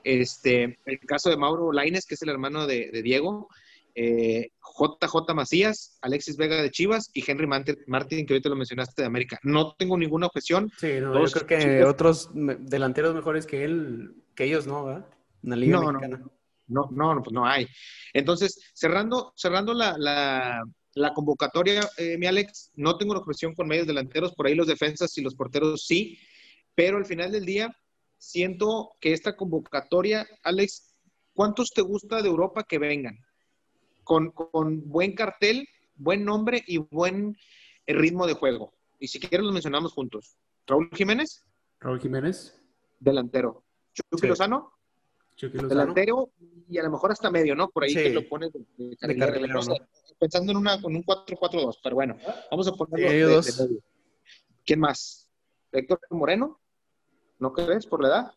Este, el caso de Mauro Laines, que es el hermano de, de Diego, eh, JJ Macías, Alexis Vega de Chivas y Henry Martin, que ahorita lo mencionaste de América. No tengo ninguna objeción. Sí, no, yo creo que chicos. otros delanteros mejores que él, que ellos no, ¿verdad? En la Liga no, Mexicana. No, no, no, pues no hay. Entonces, cerrando, cerrando la, la, la convocatoria, eh, mi Alex, no tengo una objeción con medios delanteros, por ahí los defensas y los porteros sí, pero al final del día, siento que esta convocatoria, Alex, ¿cuántos te gusta de Europa que vengan? Con, con, buen cartel, buen nombre y buen ritmo de juego. Y si quieres los mencionamos juntos. Raúl Jiménez. Raúl Jiménez. Delantero. Chucky sí. Lozano. Chucky Lozano. Delantero y a lo mejor hasta medio, ¿no? Por ahí sí. que lo pones de, de, de carrilero, ¿no? Pensando en, una, en un 4-4-2, pero bueno, vamos a ponerlo sí, de, medio. ¿Quién más? Héctor Moreno. ¿No crees por la edad?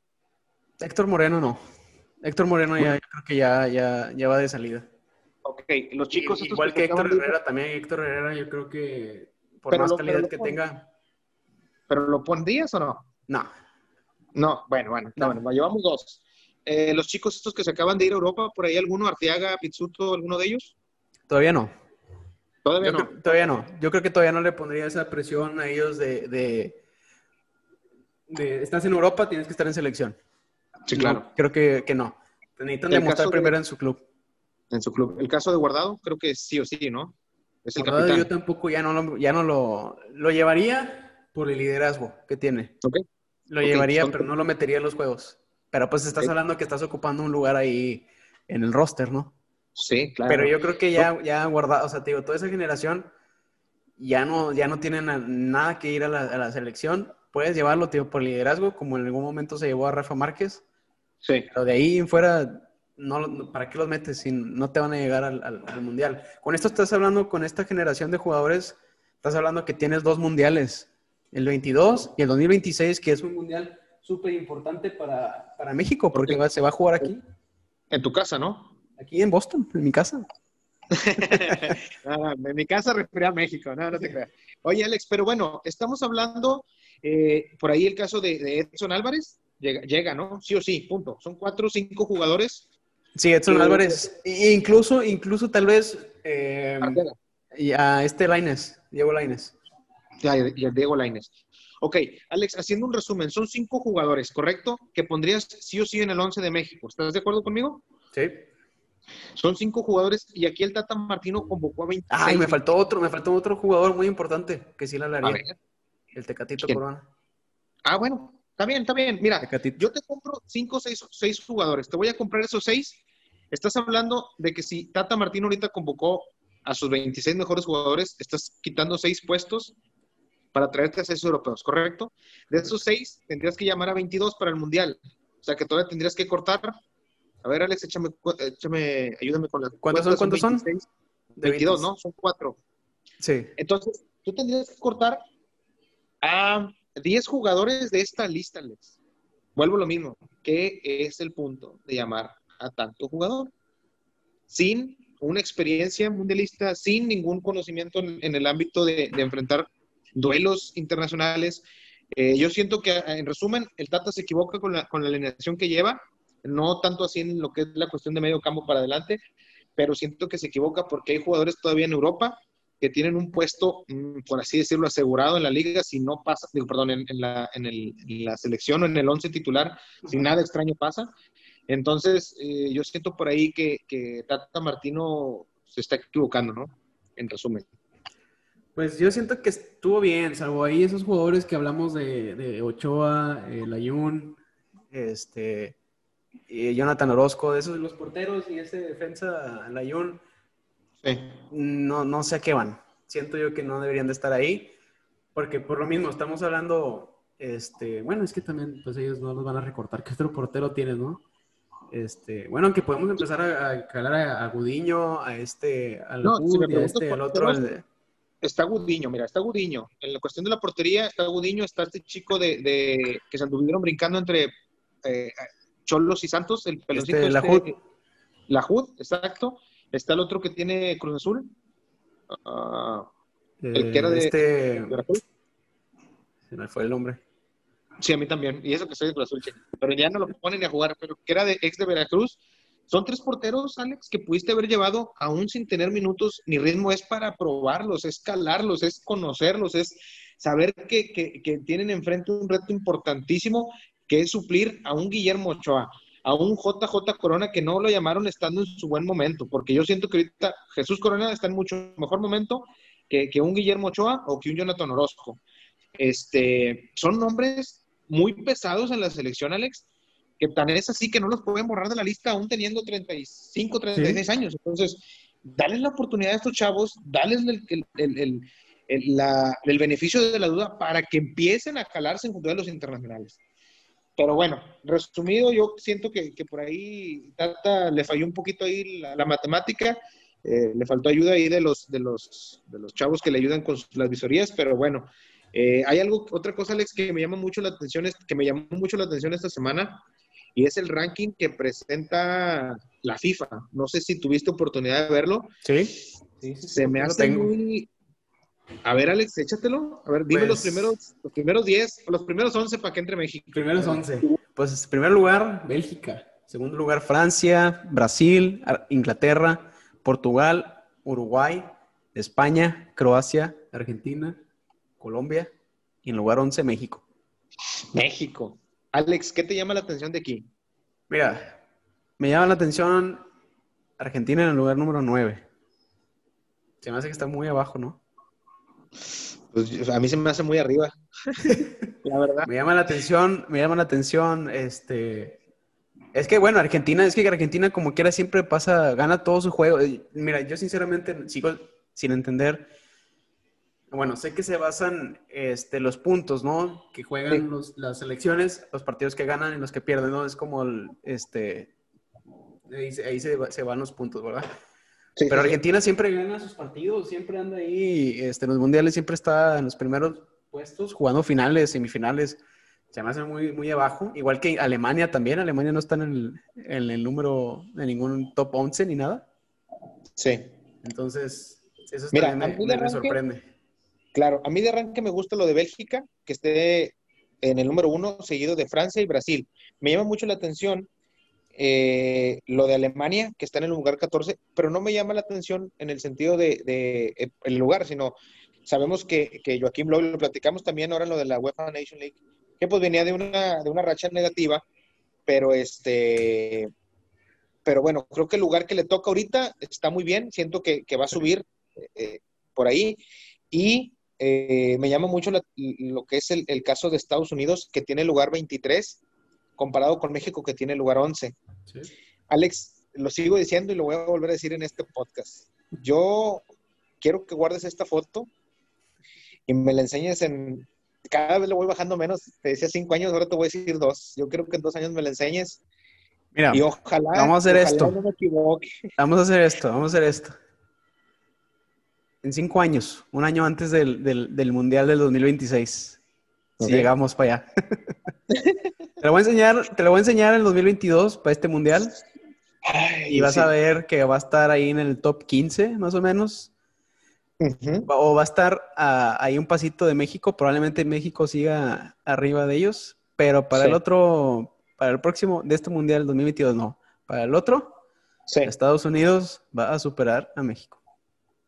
Héctor Moreno no. Héctor Moreno ya, yo creo que ya, ya, ya va de salida. Ok, los chicos... Y, igual que, que Héctor Herrera, también Héctor Herrera yo creo que por pero más lo, calidad que pon... tenga... ¿Pero lo pondrías o no? No. No, bueno, bueno, no. bueno llevamos dos. Eh, los chicos estos que se acaban de ir a Europa, ¿por ahí alguno? ¿Arteaga, Pizzuto, alguno de ellos? Todavía no. Todavía yo no. Creo, todavía no. Yo creo que todavía no le pondría esa presión a ellos de, de de, estás en Europa, tienes que estar en selección. Sí, claro. No, creo que, que, no. Necesitan demostrar primero de, en su club. En su club. El caso de Guardado, creo que sí o sí, ¿no? Es el Guardado capitán. Yo tampoco ya no lo, ya no lo, lo llevaría por el liderazgo que tiene. Okay. Lo okay. llevaría, Son... pero no lo metería en los juegos. Pero pues estás okay. hablando que estás ocupando un lugar ahí en el roster, ¿no? Sí, claro. Pero yo creo que ya, ya guardado, o sea, te digo, toda esa generación ya no, ya no tienen nada que ir a la, a la selección puedes llevarlo, tío, por liderazgo, como en algún momento se llevó a Rafa Márquez. Sí. Pero de ahí en fuera, no, ¿para qué los metes si no te van a llegar al, al, al, Mundial? Con esto estás hablando, con esta generación de jugadores, estás hablando que tienes dos Mundiales, el 22 y el 2026, que es un Mundial súper importante para, para, México, porque va, se va a jugar aquí. En tu casa, ¿no? Aquí en Boston, en mi casa. no, no, en mi casa refería a México, no, no te creas. Oye, Alex, pero bueno, estamos hablando eh, por ahí el caso de, de, Edson Álvarez llega, llega, ¿no? Sí o sí, punto. Son cuatro o cinco jugadores. Sí, Edson eh, Álvarez. Incluso, incluso tal vez eh, y a este Laines, Diego Laines. Ya, y a Diego Laines. Ok, Alex, haciendo un resumen, son cinco jugadores, ¿correcto? Que pondrías sí o sí en el 11 de México. ¿Estás de acuerdo conmigo? Sí. Son cinco jugadores y aquí el Tata Martino convocó a 26. Ay, me faltó otro, me faltó otro jugador muy importante que sí la haría. El Tecatito ¿Quién? Corona. Ah, bueno, está bien, está bien. Mira, Tecatito. yo te compro cinco o seis, seis, jugadores. Te voy a comprar esos seis. Estás hablando de que si Tata Martino ahorita convocó a sus 26 mejores jugadores, estás quitando seis puestos para traerte a seis europeos, ¿correcto? De esos seis, tendrías que llamar a 22 para el Mundial. O sea que todavía tendrías que cortar. A ver, Alex, échame, échame ayúdame con las ¿Cuántos son? ¿Cuántos son? 26, 22, ¿no? Son cuatro. Sí. Entonces, tú tendrías que cortar a 10 jugadores de esta lista, Alex. Vuelvo a lo mismo. ¿Qué es el punto de llamar a tanto jugador? Sin una experiencia mundialista, sin ningún conocimiento en, en el ámbito de, de, enfrentar duelos internacionales. Eh, yo siento que, en resumen, el Tata se equivoca con la, con la alineación que lleva, no tanto así en lo que es la cuestión de medio campo para adelante, pero siento que se equivoca porque hay jugadores todavía en Europa que tienen un puesto, mm, por así decirlo, asegurado en la liga, si no pasa, digo, perdón, en, en, la, en, el, en, la, selección o en el once titular, si nada extraño pasa. Entonces, eh, yo siento por ahí que, que, Tata Martino se está equivocando, ¿no? En resumen. Pues yo siento que estuvo bien, salvo ahí esos jugadores que hablamos de, de Ochoa, eh, Layun, este, eh, Jonathan Orozco, de esos los porteros y ese defensa Layun Sí. No, no sé a qué van. Siento yo que no deberían de estar ahí, porque por lo mismo estamos hablando, este, bueno, es que también, pues ellos no los van a recortar. ¿Qué otro portero tienes, no? Este, bueno, aunque podemos empezar a, calar a, Gudiño, a este, al No, si a este, al otro. todos, al de- Está Gudiño, mira, está Gudiño. En la cuestión de la portería está Gudiño, está este chico de, de- que se anduvieron brincando entre eh, Cholos y Santos, el peloncito. Este, la este- Hood. La Hood, exacto. Está el otro que tiene Cruz Azul. Ah, el que era de- Este, Veracruz. se me fue el nombre. Sí, a mí también. Y eso que soy de Cruz Azul, che. pero ya no lo ponen ni a jugar, pero que era de ex de Veracruz. Son tres porteros, Alex, que pudiste haber llevado aún sin tener minutos ni ritmo. Es para probarlos, es calarlos, es conocerlos, es saber que, que- que tienen enfrente un reto importantísimo que es suplir a un Guillermo Ochoa, a un JJ Corona que no lo llamaron estando en su buen momento, porque yo siento que ahorita Jesús Corona está en mucho mejor momento que, que un Guillermo Ochoa o que un Jonathan Orozco. Este, son nombres muy pesados en la selección, Alex, que tan es así que no los pueden borrar de la lista aún teniendo 35, 36 años. Entonces, dales la oportunidad a estos chavos, dales el, el- el- el- el- la- el beneficio de la duda para que empiecen a calarse en duelos internacionales. Pero bueno, resumido, yo siento que, que por ahí Tata le falló un poquito ahí la, la matemática, eh, le faltó ayuda ahí de los, de, los, de los chavos que le ayudan con sus- las visorías, pero bueno, eh, hay algo, otra cosa, Alex, que me llama mucho la atención, es- que me llamó mucho la atención esta semana, y es el ranking que presenta la FIFA. No sé si tuviste oportunidad de verlo. Sí. Sí, sí, sí, Se me hace tengo. muy... A ver, Alex, échatelo. A ver, dime Pues- los primeros, los primeros 10, los primeros 11 para que entre México. Primeros 11. Pues, en primer lugar, Bélgica. Segundo lugar, Francia, Brasil, Inglaterra, Portugal, Uruguay, España, Croacia, Argentina, Colombia. Y en lugar 11, México. México. Alex, ¿qué te llama la atención de aquí? Mira, me llama la atención Argentina en el lugar número 9. Se me hace que está muy abajo, ¿no? Pues a mí se me hace muy arriba. la verdad. Me llama la atención, me llama la atención, este... Es que, bueno, Argentina, es que Argentina como quiera siempre pasa, gana todo su juego. Eh, Mira, yo sinceramente sigo sin entender. Bueno, sé que se basan este, los puntos, ¿no? Que juegan Sí. los- las selecciones, los partidos que ganan y los que pierden, ¿no? Es como el, este... Ahí, se van los puntos, ¿verdad? Sí, Pero sí, sí. Argentina siempre gana sus partidos, siempre anda ahí, este, en los mundiales siempre está en los primeros puestos, jugando finales, semifinales. Se me hace muy, muy abajo. Igual que Alemania también. Alemania no está en el, en el número de ningún top 11 ni nada. Sí. Entonces, eso Mira, me, me arranque- sorprende. Claro, a mí de arranque me gusta lo de Bélgica, que esté en el número uno, seguido de Francia y Brasil. Me llama mucho la atención eh, lo de Alemania, que está en el lugar 14, pero no me llama la atención en el sentido de, eh, el lugar, sino sabemos que, que Joaquín Lowe, lo platicamos también ahora en lo de la UEFA Nation League, que pues venía de una, de una racha negativa, pero este, pero bueno, creo que el lugar que le toca ahorita está muy bien, siento que, que va a subir eh, por ahí y eh, me llama mucho lo que es el caso de Estados Unidos, que tiene lugar 23, comparado con México, que tiene lugar 11. Sí. Alex, lo sigo diciendo y lo voy a volver a decir en este podcast. Yo quiero que guardes esta foto y me la enseñes en... Cada vez le voy bajando menos. Te decía cinco años, ahora te voy a decir dos. Yo creo que en dos años me la enseñes Mira, y ojalá... vamos a hacer ojalá esto. no me equivoque. vamos a hacer esto, vamos a hacer esto. En cinco años, un año antes del, del- del Mundial del 2026, Ok. si llegamos para allá. te lo voy a enseñar, te lo voy a enseñar en el 2022 para este Mundial. Ay, Y vas sí. a ver que va a estar ahí en el top 15, más o menos. O va a estar ah, ahí un pasito de México. Probablemente México siga arriba de ellos. Pero para Sí. el otro, para el próximo, de este Mundial 2022, no. Para el otro, Sí. Estados Unidos va a superar a México.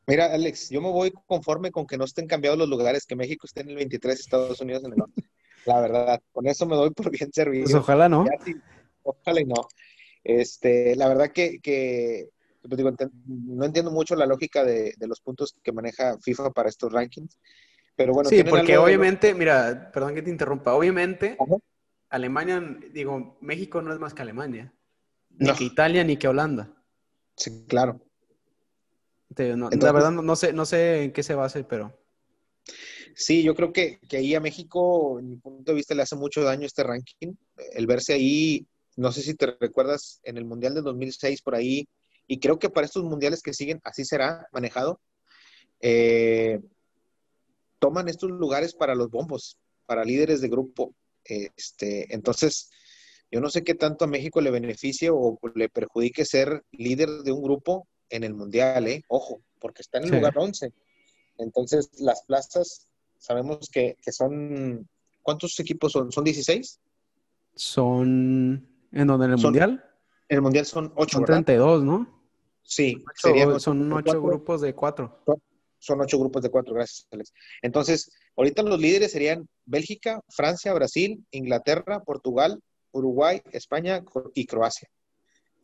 Mira, Alex, yo me voy conforme con que no estén cambiados los lugares, que México esté en el 23, Estados Unidos en el 11. La verdad, con eso me doy por bien servido. Pues ojalá, ¿no? Ya sí, ojalá y no. Este, la verdad que, que pues digo, no entiendo mucho la lógica de, de los puntos que maneja FIFA para estos rankings, pero bueno, sí, porque obviamente, mira, perdón que te interrumpa, obviamente Ajá. Alemania, digo, México no es más que Alemania, ni No. que Italia, ni que Holanda. Sí, claro. No- la verdad no, no sé, no sé en qué se base, pero Sí, yo creo que, que ahí a México, en mi punto de vista, le hace mucho daño este ranking. El verse ahí no sé si te recuerdas, en el Mundial del 2006 por ahí, y creo que para estos mundiales que siguen, así será manejado, eh, toman estos lugares para los bombos, para líderes de grupo. Este, entonces, yo no sé qué tanto a México le beneficie o le perjudique ser líder de un grupo en el mundial, ¿eh? Ojo, porque está en el lugar 11. Entonces, las plazas, sabemos que, que son, ¿cuántos equipos son? ¿Son 16? Son, ¿en donde en el mundial? En el mundial son 8, Son 32, ¿no? Sí, son ocho grupos de cuatro. Son ocho grupos de cuatro, gracias, Alex. Entonces, ahorita los líderes serían Bélgica, Francia, Brasil, Inglaterra, Portugal, Uruguay, España y Croacia.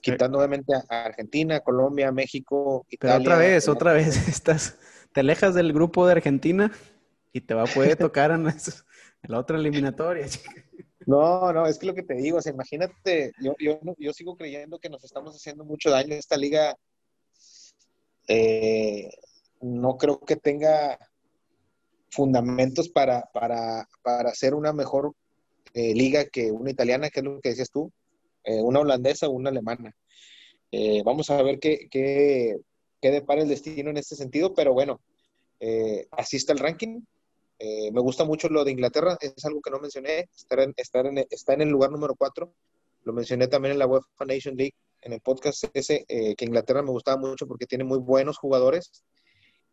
Quitando obviamente a Argentina, Colombia, México, Italia. Pero otra vez, otra vez, estás, te alejas del grupo de Argentina y te va a poder tocar en, la otra eliminatoria. No, no, es que lo que te digo, imagínate, yo, yo, sigo creyendo que nos estamos haciendo mucho daño en esta liga. Eh, no creo que tenga fundamentos para, para, para hacer una mejor eh, liga que una italiana, que es lo que decías tú, eh, una holandesa o una alemana. vamos a ver qué, qué, qué, depara el destino en este sentido, pero bueno, así está el ranking. Eh, me gusta mucho lo de Inglaterra, es algo que no mencioné, estar en, estar en, está en el lugar número 4. Lo mencioné también en la UEFA Nation League, en el podcast ese, eh, que Inglaterra me gustaba mucho porque tiene muy buenos jugadores.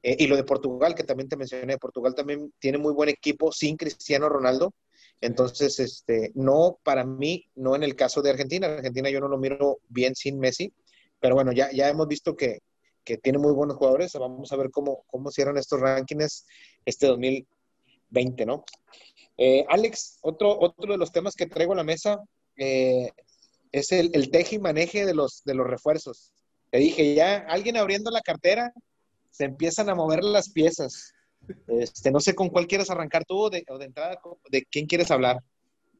Eh, y lo de Portugal, que también te mencioné, Portugal también tiene muy buen equipo sin Cristiano Ronaldo. Entonces, este, no, para mí, no en el caso de Argentina. Argentina yo no lo miro bien sin Messi, pero bueno, ya, ya hemos visto que, que tiene muy buenos jugadores. Vamos a ver cómo, cómo cierran estos rankings este 2000, 20, ¿no? Eh, Alex, otro, otro de los temas que traigo a la mesa eh, es el, el teje y maneje de los, de los refuerzos. Te dije, ya alguien abriendo la cartera, se empiezan a mover las piezas. Este, no sé con cuál quieres arrancar tú o de, entrada, ¿de quién quieres hablar?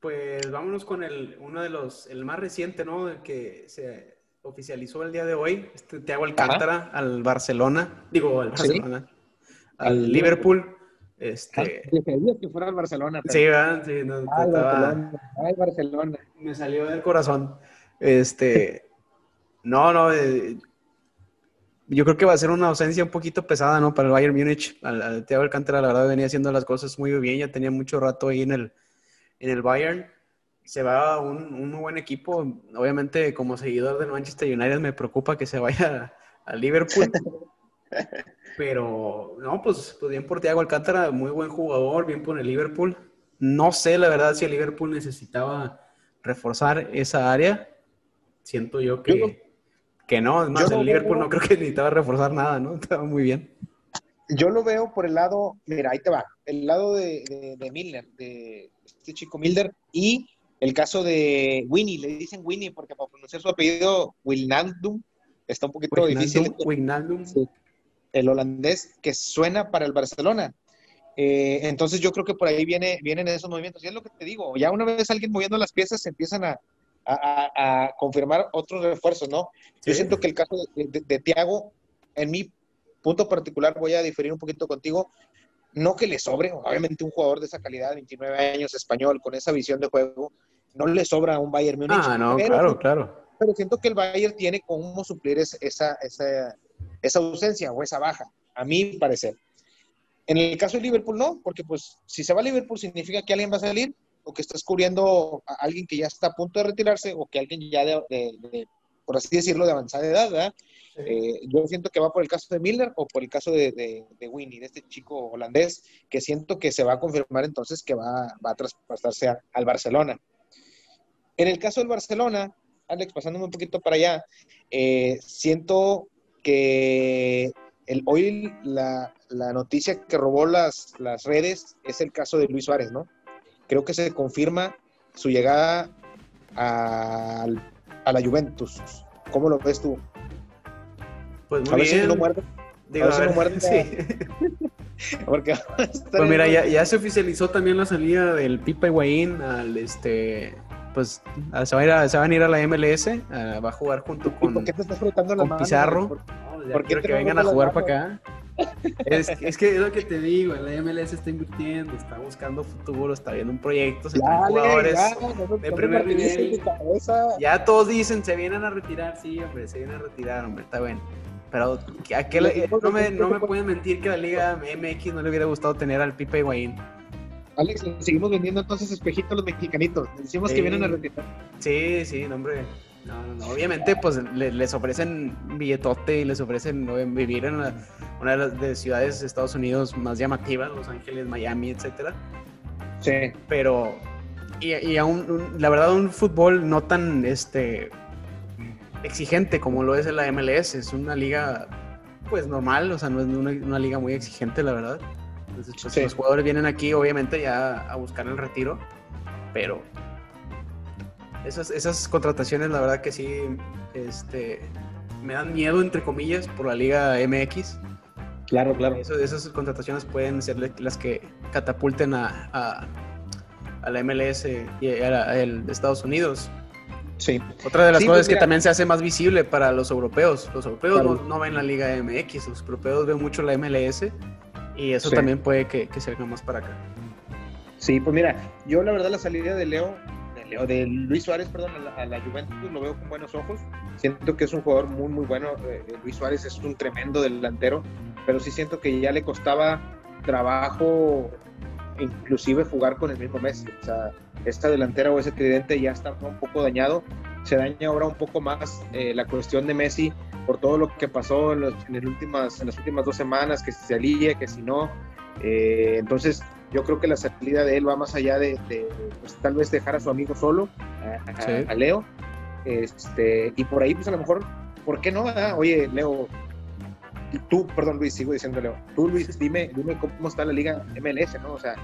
Pues vámonos con el, uno de los, el más reciente, ¿no? El que se oficializó el día de hoy, este Thiago Alcántara al Barcelona, digo, al Barcelona, al Liverpool. Este... Ah, que fuera al Barcelona. Sí, ¿verdad? Sí, no, Ay, Barcelona. Ay, Barcelona. Me salió del corazón. Este, no, no, eh, yo creo que va a ser una ausencia un poquito pesada, ¿no? Para el Bayern Múnich. Al, Thiago Alcántara, la verdad, venía haciendo las cosas muy bien, ya tenía mucho rato ahí en el, en el Bayern. Se va un, un buen equipo. Obviamente, como seguidor del Manchester United, me preocupa que se vaya al Liverpool. Pero, no, pues, pues, bien por Thiago Alcántara, muy buen jugador, bien por el Liverpool. No sé, la verdad, si el Liverpool necesitaba reforzar esa área. Siento yo que, que no. Es más, el Liverpool no creo que necesitaba reforzar nada, ¿no? Estaba muy bien. Yo lo veo por el lado, mira, ahí te va, el lado de, de, Milner, de este chico Milner, y el caso de Winnie, le dicen Winnie porque para pronunciar su apellido, Wilnandum, está un poquito difícil. Wijnaldum. Sí el holandés, que suena para el Barcelona. Eh, entonces yo creo que por ahí viene, vienen esos movimientos. Y es lo que te digo, ya una vez alguien moviendo las piezas se empiezan a, confirmar otros refuerzos, ¿no? Yo siento que el caso de, Tiago, en mi punto particular, voy a diferir un poquito contigo, no que le sobre, obviamente un jugador de esa calidad, 29 años, español, con esa visión de juego, no le sobra a un Bayern Múnich. Ah, no, claro, claro. Pero siento que el Bayern tiene cómo suplir esa, esa, esa ausencia o esa baja, a mi parecer. En el caso de Liverpool no, porque pues si se va a Liverpool significa que alguien va a salir o que estás cubriendo a alguien que ya está a punto de retirarse o que alguien ya de, por así decirlo, de avanzada edad, ¿verdad? Eh, yo siento que va por el caso de Miller o por el caso de, de, Winnie, de este chico holandés, que siento que se va a confirmar entonces que va, va a traspasarse al Barcelona. En el caso del Barcelona, Alex, pasándome un poquito para allá, eh, siento que el, hoy la, noticia que robó las, las redes es el caso de Luis Suárez, ¿no? Creo que se confirma su llegada a, a la Juventus. ¿Cómo lo ves tú? Pues muy a ver bien. Si no muerde. Digo, a ver, no muerde. Sí. Porque pues mira, ya, ya, se oficializó también la salida del Pipa Higuaín al este pues se, va a ir a, se van a ir a la MLS, va a jugar junto con, ¿Por qué te estás frotando la Pizarro. ¿Por, qué quiero que vengan a jugar para acá. Es, es, que es lo que te digo, la MLS está invirtiendo, está buscando futuro, está viendo un proyecto, se traen jugadores de primer nivel. Ya todos dicen, se vienen a retirar, sí, hombre, se vienen a retirar, hombre, está bien. Pero no, me, no me pueden mentir que a la Liga MX no le hubiera gustado tener al Pipe Higuaín. Alex, seguimos vendiendo entonces espejitos a los mexicanitos. Decimos que vienen a retirar. Sí, sí, no, hombre. No, no, Obviamente, pues les ofrecen billetote y les ofrecen vivir en una de las ciudades de Estados Unidos más llamativas, Los Ángeles, Miami, etcétera. Sí. Pero, y, y aún, la verdad, un fútbol no tan este, exigente como lo es la MLS. Es una liga, pues normal, o sea, no es una, liga muy exigente, la verdad. Entonces, pues, los jugadores vienen aquí, obviamente, ya a buscar el retiro, pero esas, esas contrataciones, la verdad que sí, este, me dan miedo, entre comillas, por la Liga MX. Claro, claro. esas contrataciones pueden ser las que catapulten a, a, la MLS y a, el Estados Unidos. Sí. Otra de las cosas pues, que también se hace más visible para los europeos. Los europeos no, ven la Liga MX, los europeos ven mucho la MLS y eso también puede que, que venga más para acá. Sí, pues mira, yo la verdad la salida de Leo o de Luis Suárez, perdón, a la, Juventus lo veo con buenos ojos. Siento que es un jugador muy, muy bueno. Eh, eh, Luis Suárez es un tremendo delantero, pero sí siento que ya le costaba trabajo inclusive jugar con el mismo Messi. O sea, esta delantera o ese tridente ya está un poco dañado. Se daña ahora un poco más eh, la cuestión de Messi por todo lo que pasó en, en, últimas, en las últimas dos semanas, que si se alíe, que si no. entonces, yo creo que la salida de él va más allá de, pues, tal vez dejar a su amigo solo, a, Leo. Este, y por ahí, pues a lo mejor, ¿por qué no? Oye, Leo, tú, perdón Luis, sigo diciendo Leo, tú Luis, dime, dime cómo está la liga MLS, ¿no? O sea,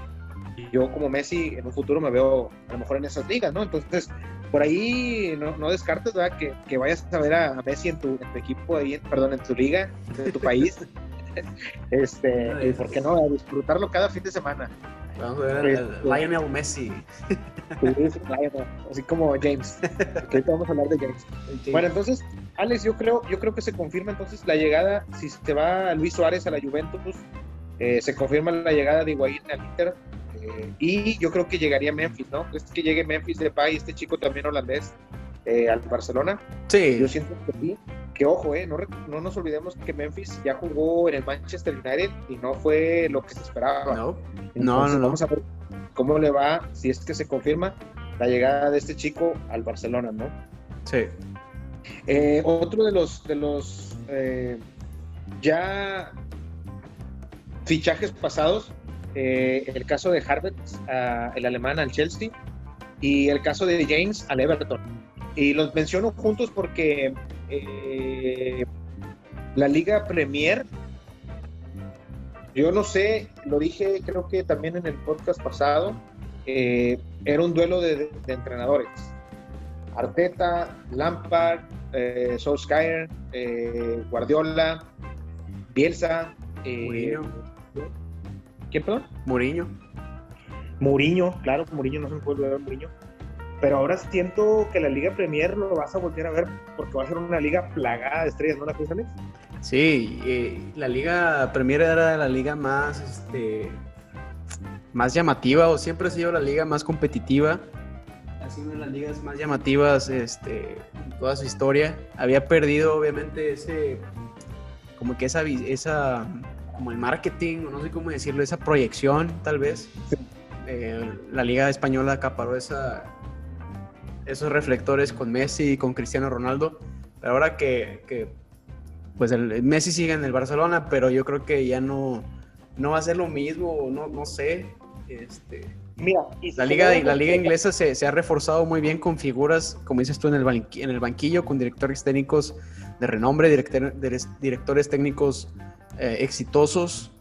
yo como Messi en un futuro me veo a lo mejor en esas ligas, ¿no? Entonces, por ahí no, no descartes, ¿verdad? Que, que, vayas a ver a Messi en tu, en tu equipo, ahí, perdón, en tu liga, en tu país. este, y por qué no, a disfrutarlo cada fin de semana. Vamos a ver este, Lionel Messi. así como James. ahorita vamos a hablar de James. Bueno, entonces, Alex, yo creo, yo creo que se confirma entonces la llegada, si se va Luis Suárez a la Juventus, eh, se confirma la llegada de Higuaín al Inter. Eh, y yo creo que llegaría Memphis, ¿no? Es que llegue Memphis de Pay, este chico también holandés, eh, al Barcelona. Sí. Yo siento que sí que ojo, eh, no, no, nos olvidemos que Memphis ya jugó en el Manchester United y no fue lo que se esperaba. No, no, no, Vamos a ver cómo le va, si es que se confirma, la llegada de este chico al Barcelona, ¿no? Sí. Eh, otro de los, de los eh, ya fichajes pasados, eh, el caso de Harvard, el alemán al Chelsea, y el caso de James al Everton. Y los menciono juntos porque eh, la Liga Premier, yo no sé, lo dije creo que también en el podcast pasado, eh, era un duelo de, entrenadores. Arteta, Lampard, eh, Solskjaer, Guardiola, Bielsa. ¿Quién, perdón? Mourinho. Mourinho, claro, Mourinho no se me puede olvidar Mourinho pero ahora siento que la Liga Premier lo vas a volver a ver porque va a ser una liga plagada de estrellas, ¿no la cosa, Sí, la Liga Premier era la liga más, este, más llamativa o siempre ha sido la liga más competitiva. Ha sido una de las ligas más llamativas este, en toda su historia. Había perdido, obviamente, ese, como que esa, esa, como el marketing, o no sé cómo decirlo, esa proyección, tal vez. Eh, la Liga Española acaparó esa, esos reflectores con Messi y con Cristiano Ronaldo. Pero ahora que, pues el, Messi sigue en el Barcelona, pero yo creo que ya no, no va a ser lo mismo, no, no sé. Este, Mira, la liga, la liga inglesa se, ha reforzado muy bien con figuras, como dices tú, en el, en el banquillo, con directores técnicos de renombre, directores técnicos eh, exitosos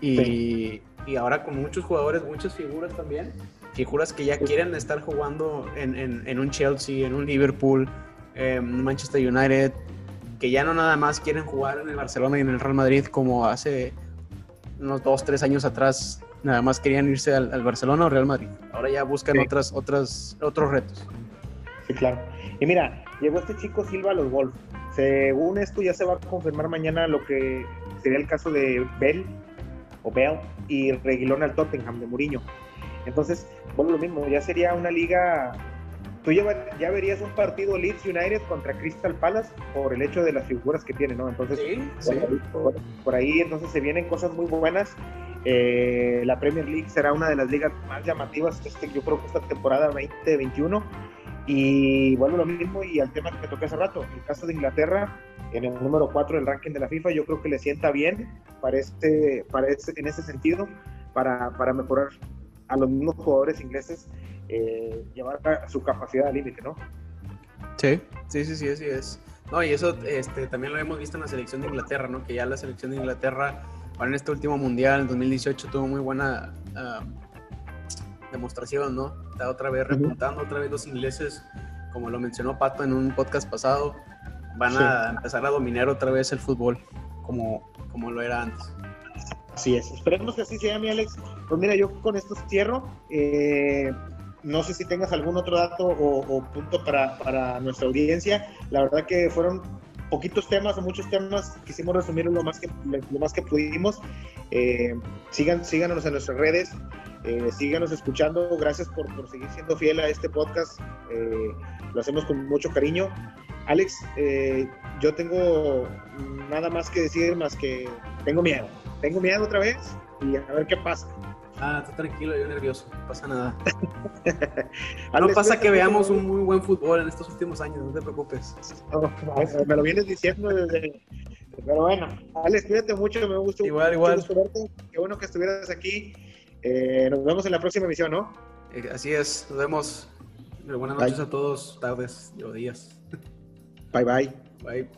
y, y, ahora con muchos jugadores, muchas figuras también figuras que ya quieren estar jugando en, un Chelsea, en un Liverpool, en Manchester United, que ya no nada más quieren jugar en el Barcelona y en el Real Madrid como hace unos dos, tres años atrás, nada más querían irse al, Barcelona o Real Madrid. Ahora ya buscan otras, otras, otros retos. Sí, claro. Y mira, llegó este chico Silva a los Wolves. Según esto ya se va a confirmar mañana lo que sería el caso de Bell o Bell y Reguilón al Tottenham de Mourinho. Entonces, bueno, lo mismo, ya sería una liga tú ya, ya, verías un partido Leeds United contra Crystal Palace por el hecho de las figuras que tiene, ¿no? Entonces, Por, ahí, entonces se vienen cosas muy buenas. Eh, la Premier League será una de las ligas más llamativas, este, yo creo que esta temporada 2021. Y bueno, lo mismo, y al tema que toqué hace rato, el caso de Inglaterra, en el número 4 del ranking de la FIFA, yo creo que le sienta bien para este, para este, en ese sentido, para, para mejorar a los mismos jugadores ingleses eh, llevar su capacidad al límite, ¿no? Sí, sí, sí, sí, así es. No, y eso este, también lo hemos visto en la selección de Inglaterra, ¿no? Que ya la selección de Inglaterra, para en este último mundial, en 2018, tuvo muy buena uh, demostración, ¿no? Está otra vez repuntando, otra vez los ingleses, como lo mencionó Pato en un podcast pasado, van a empezar a dominar otra vez el fútbol, como, como lo era antes. Así es, esperemos que así sea, mi Alex. Pues mira, yo con esto cierro. Eh, no sé si tengas algún otro dato o, punto para, nuestra audiencia. La verdad que fueron poquitos temas o muchos temas, quisimos resumir lo más que, lo más que pudimos. Eh, sigan, síganos en nuestras redes, eh, síganos escuchando. Gracias por, seguir siendo fiel a este podcast. Eh, lo hacemos con mucho cariño. Alex, eh, yo tengo nada más que decir más que tengo miedo. Tengo miedo otra vez y a ver qué pasa. Ah, está tranquilo, yo nervioso, no pasa nada. no pasa que veamos un muy buen fútbol en estos últimos años, no te preocupes. me lo vienes diciendo desde... Pero bueno, Alex, cuídate mucho, me gusta igual, igual. Qué bueno que estuvieras aquí. Eh, nos vemos en la próxima emisión, ¿no? Eh, así es, nos vemos. Buenas noches a todos, tardes o días. Bye bye. Bye.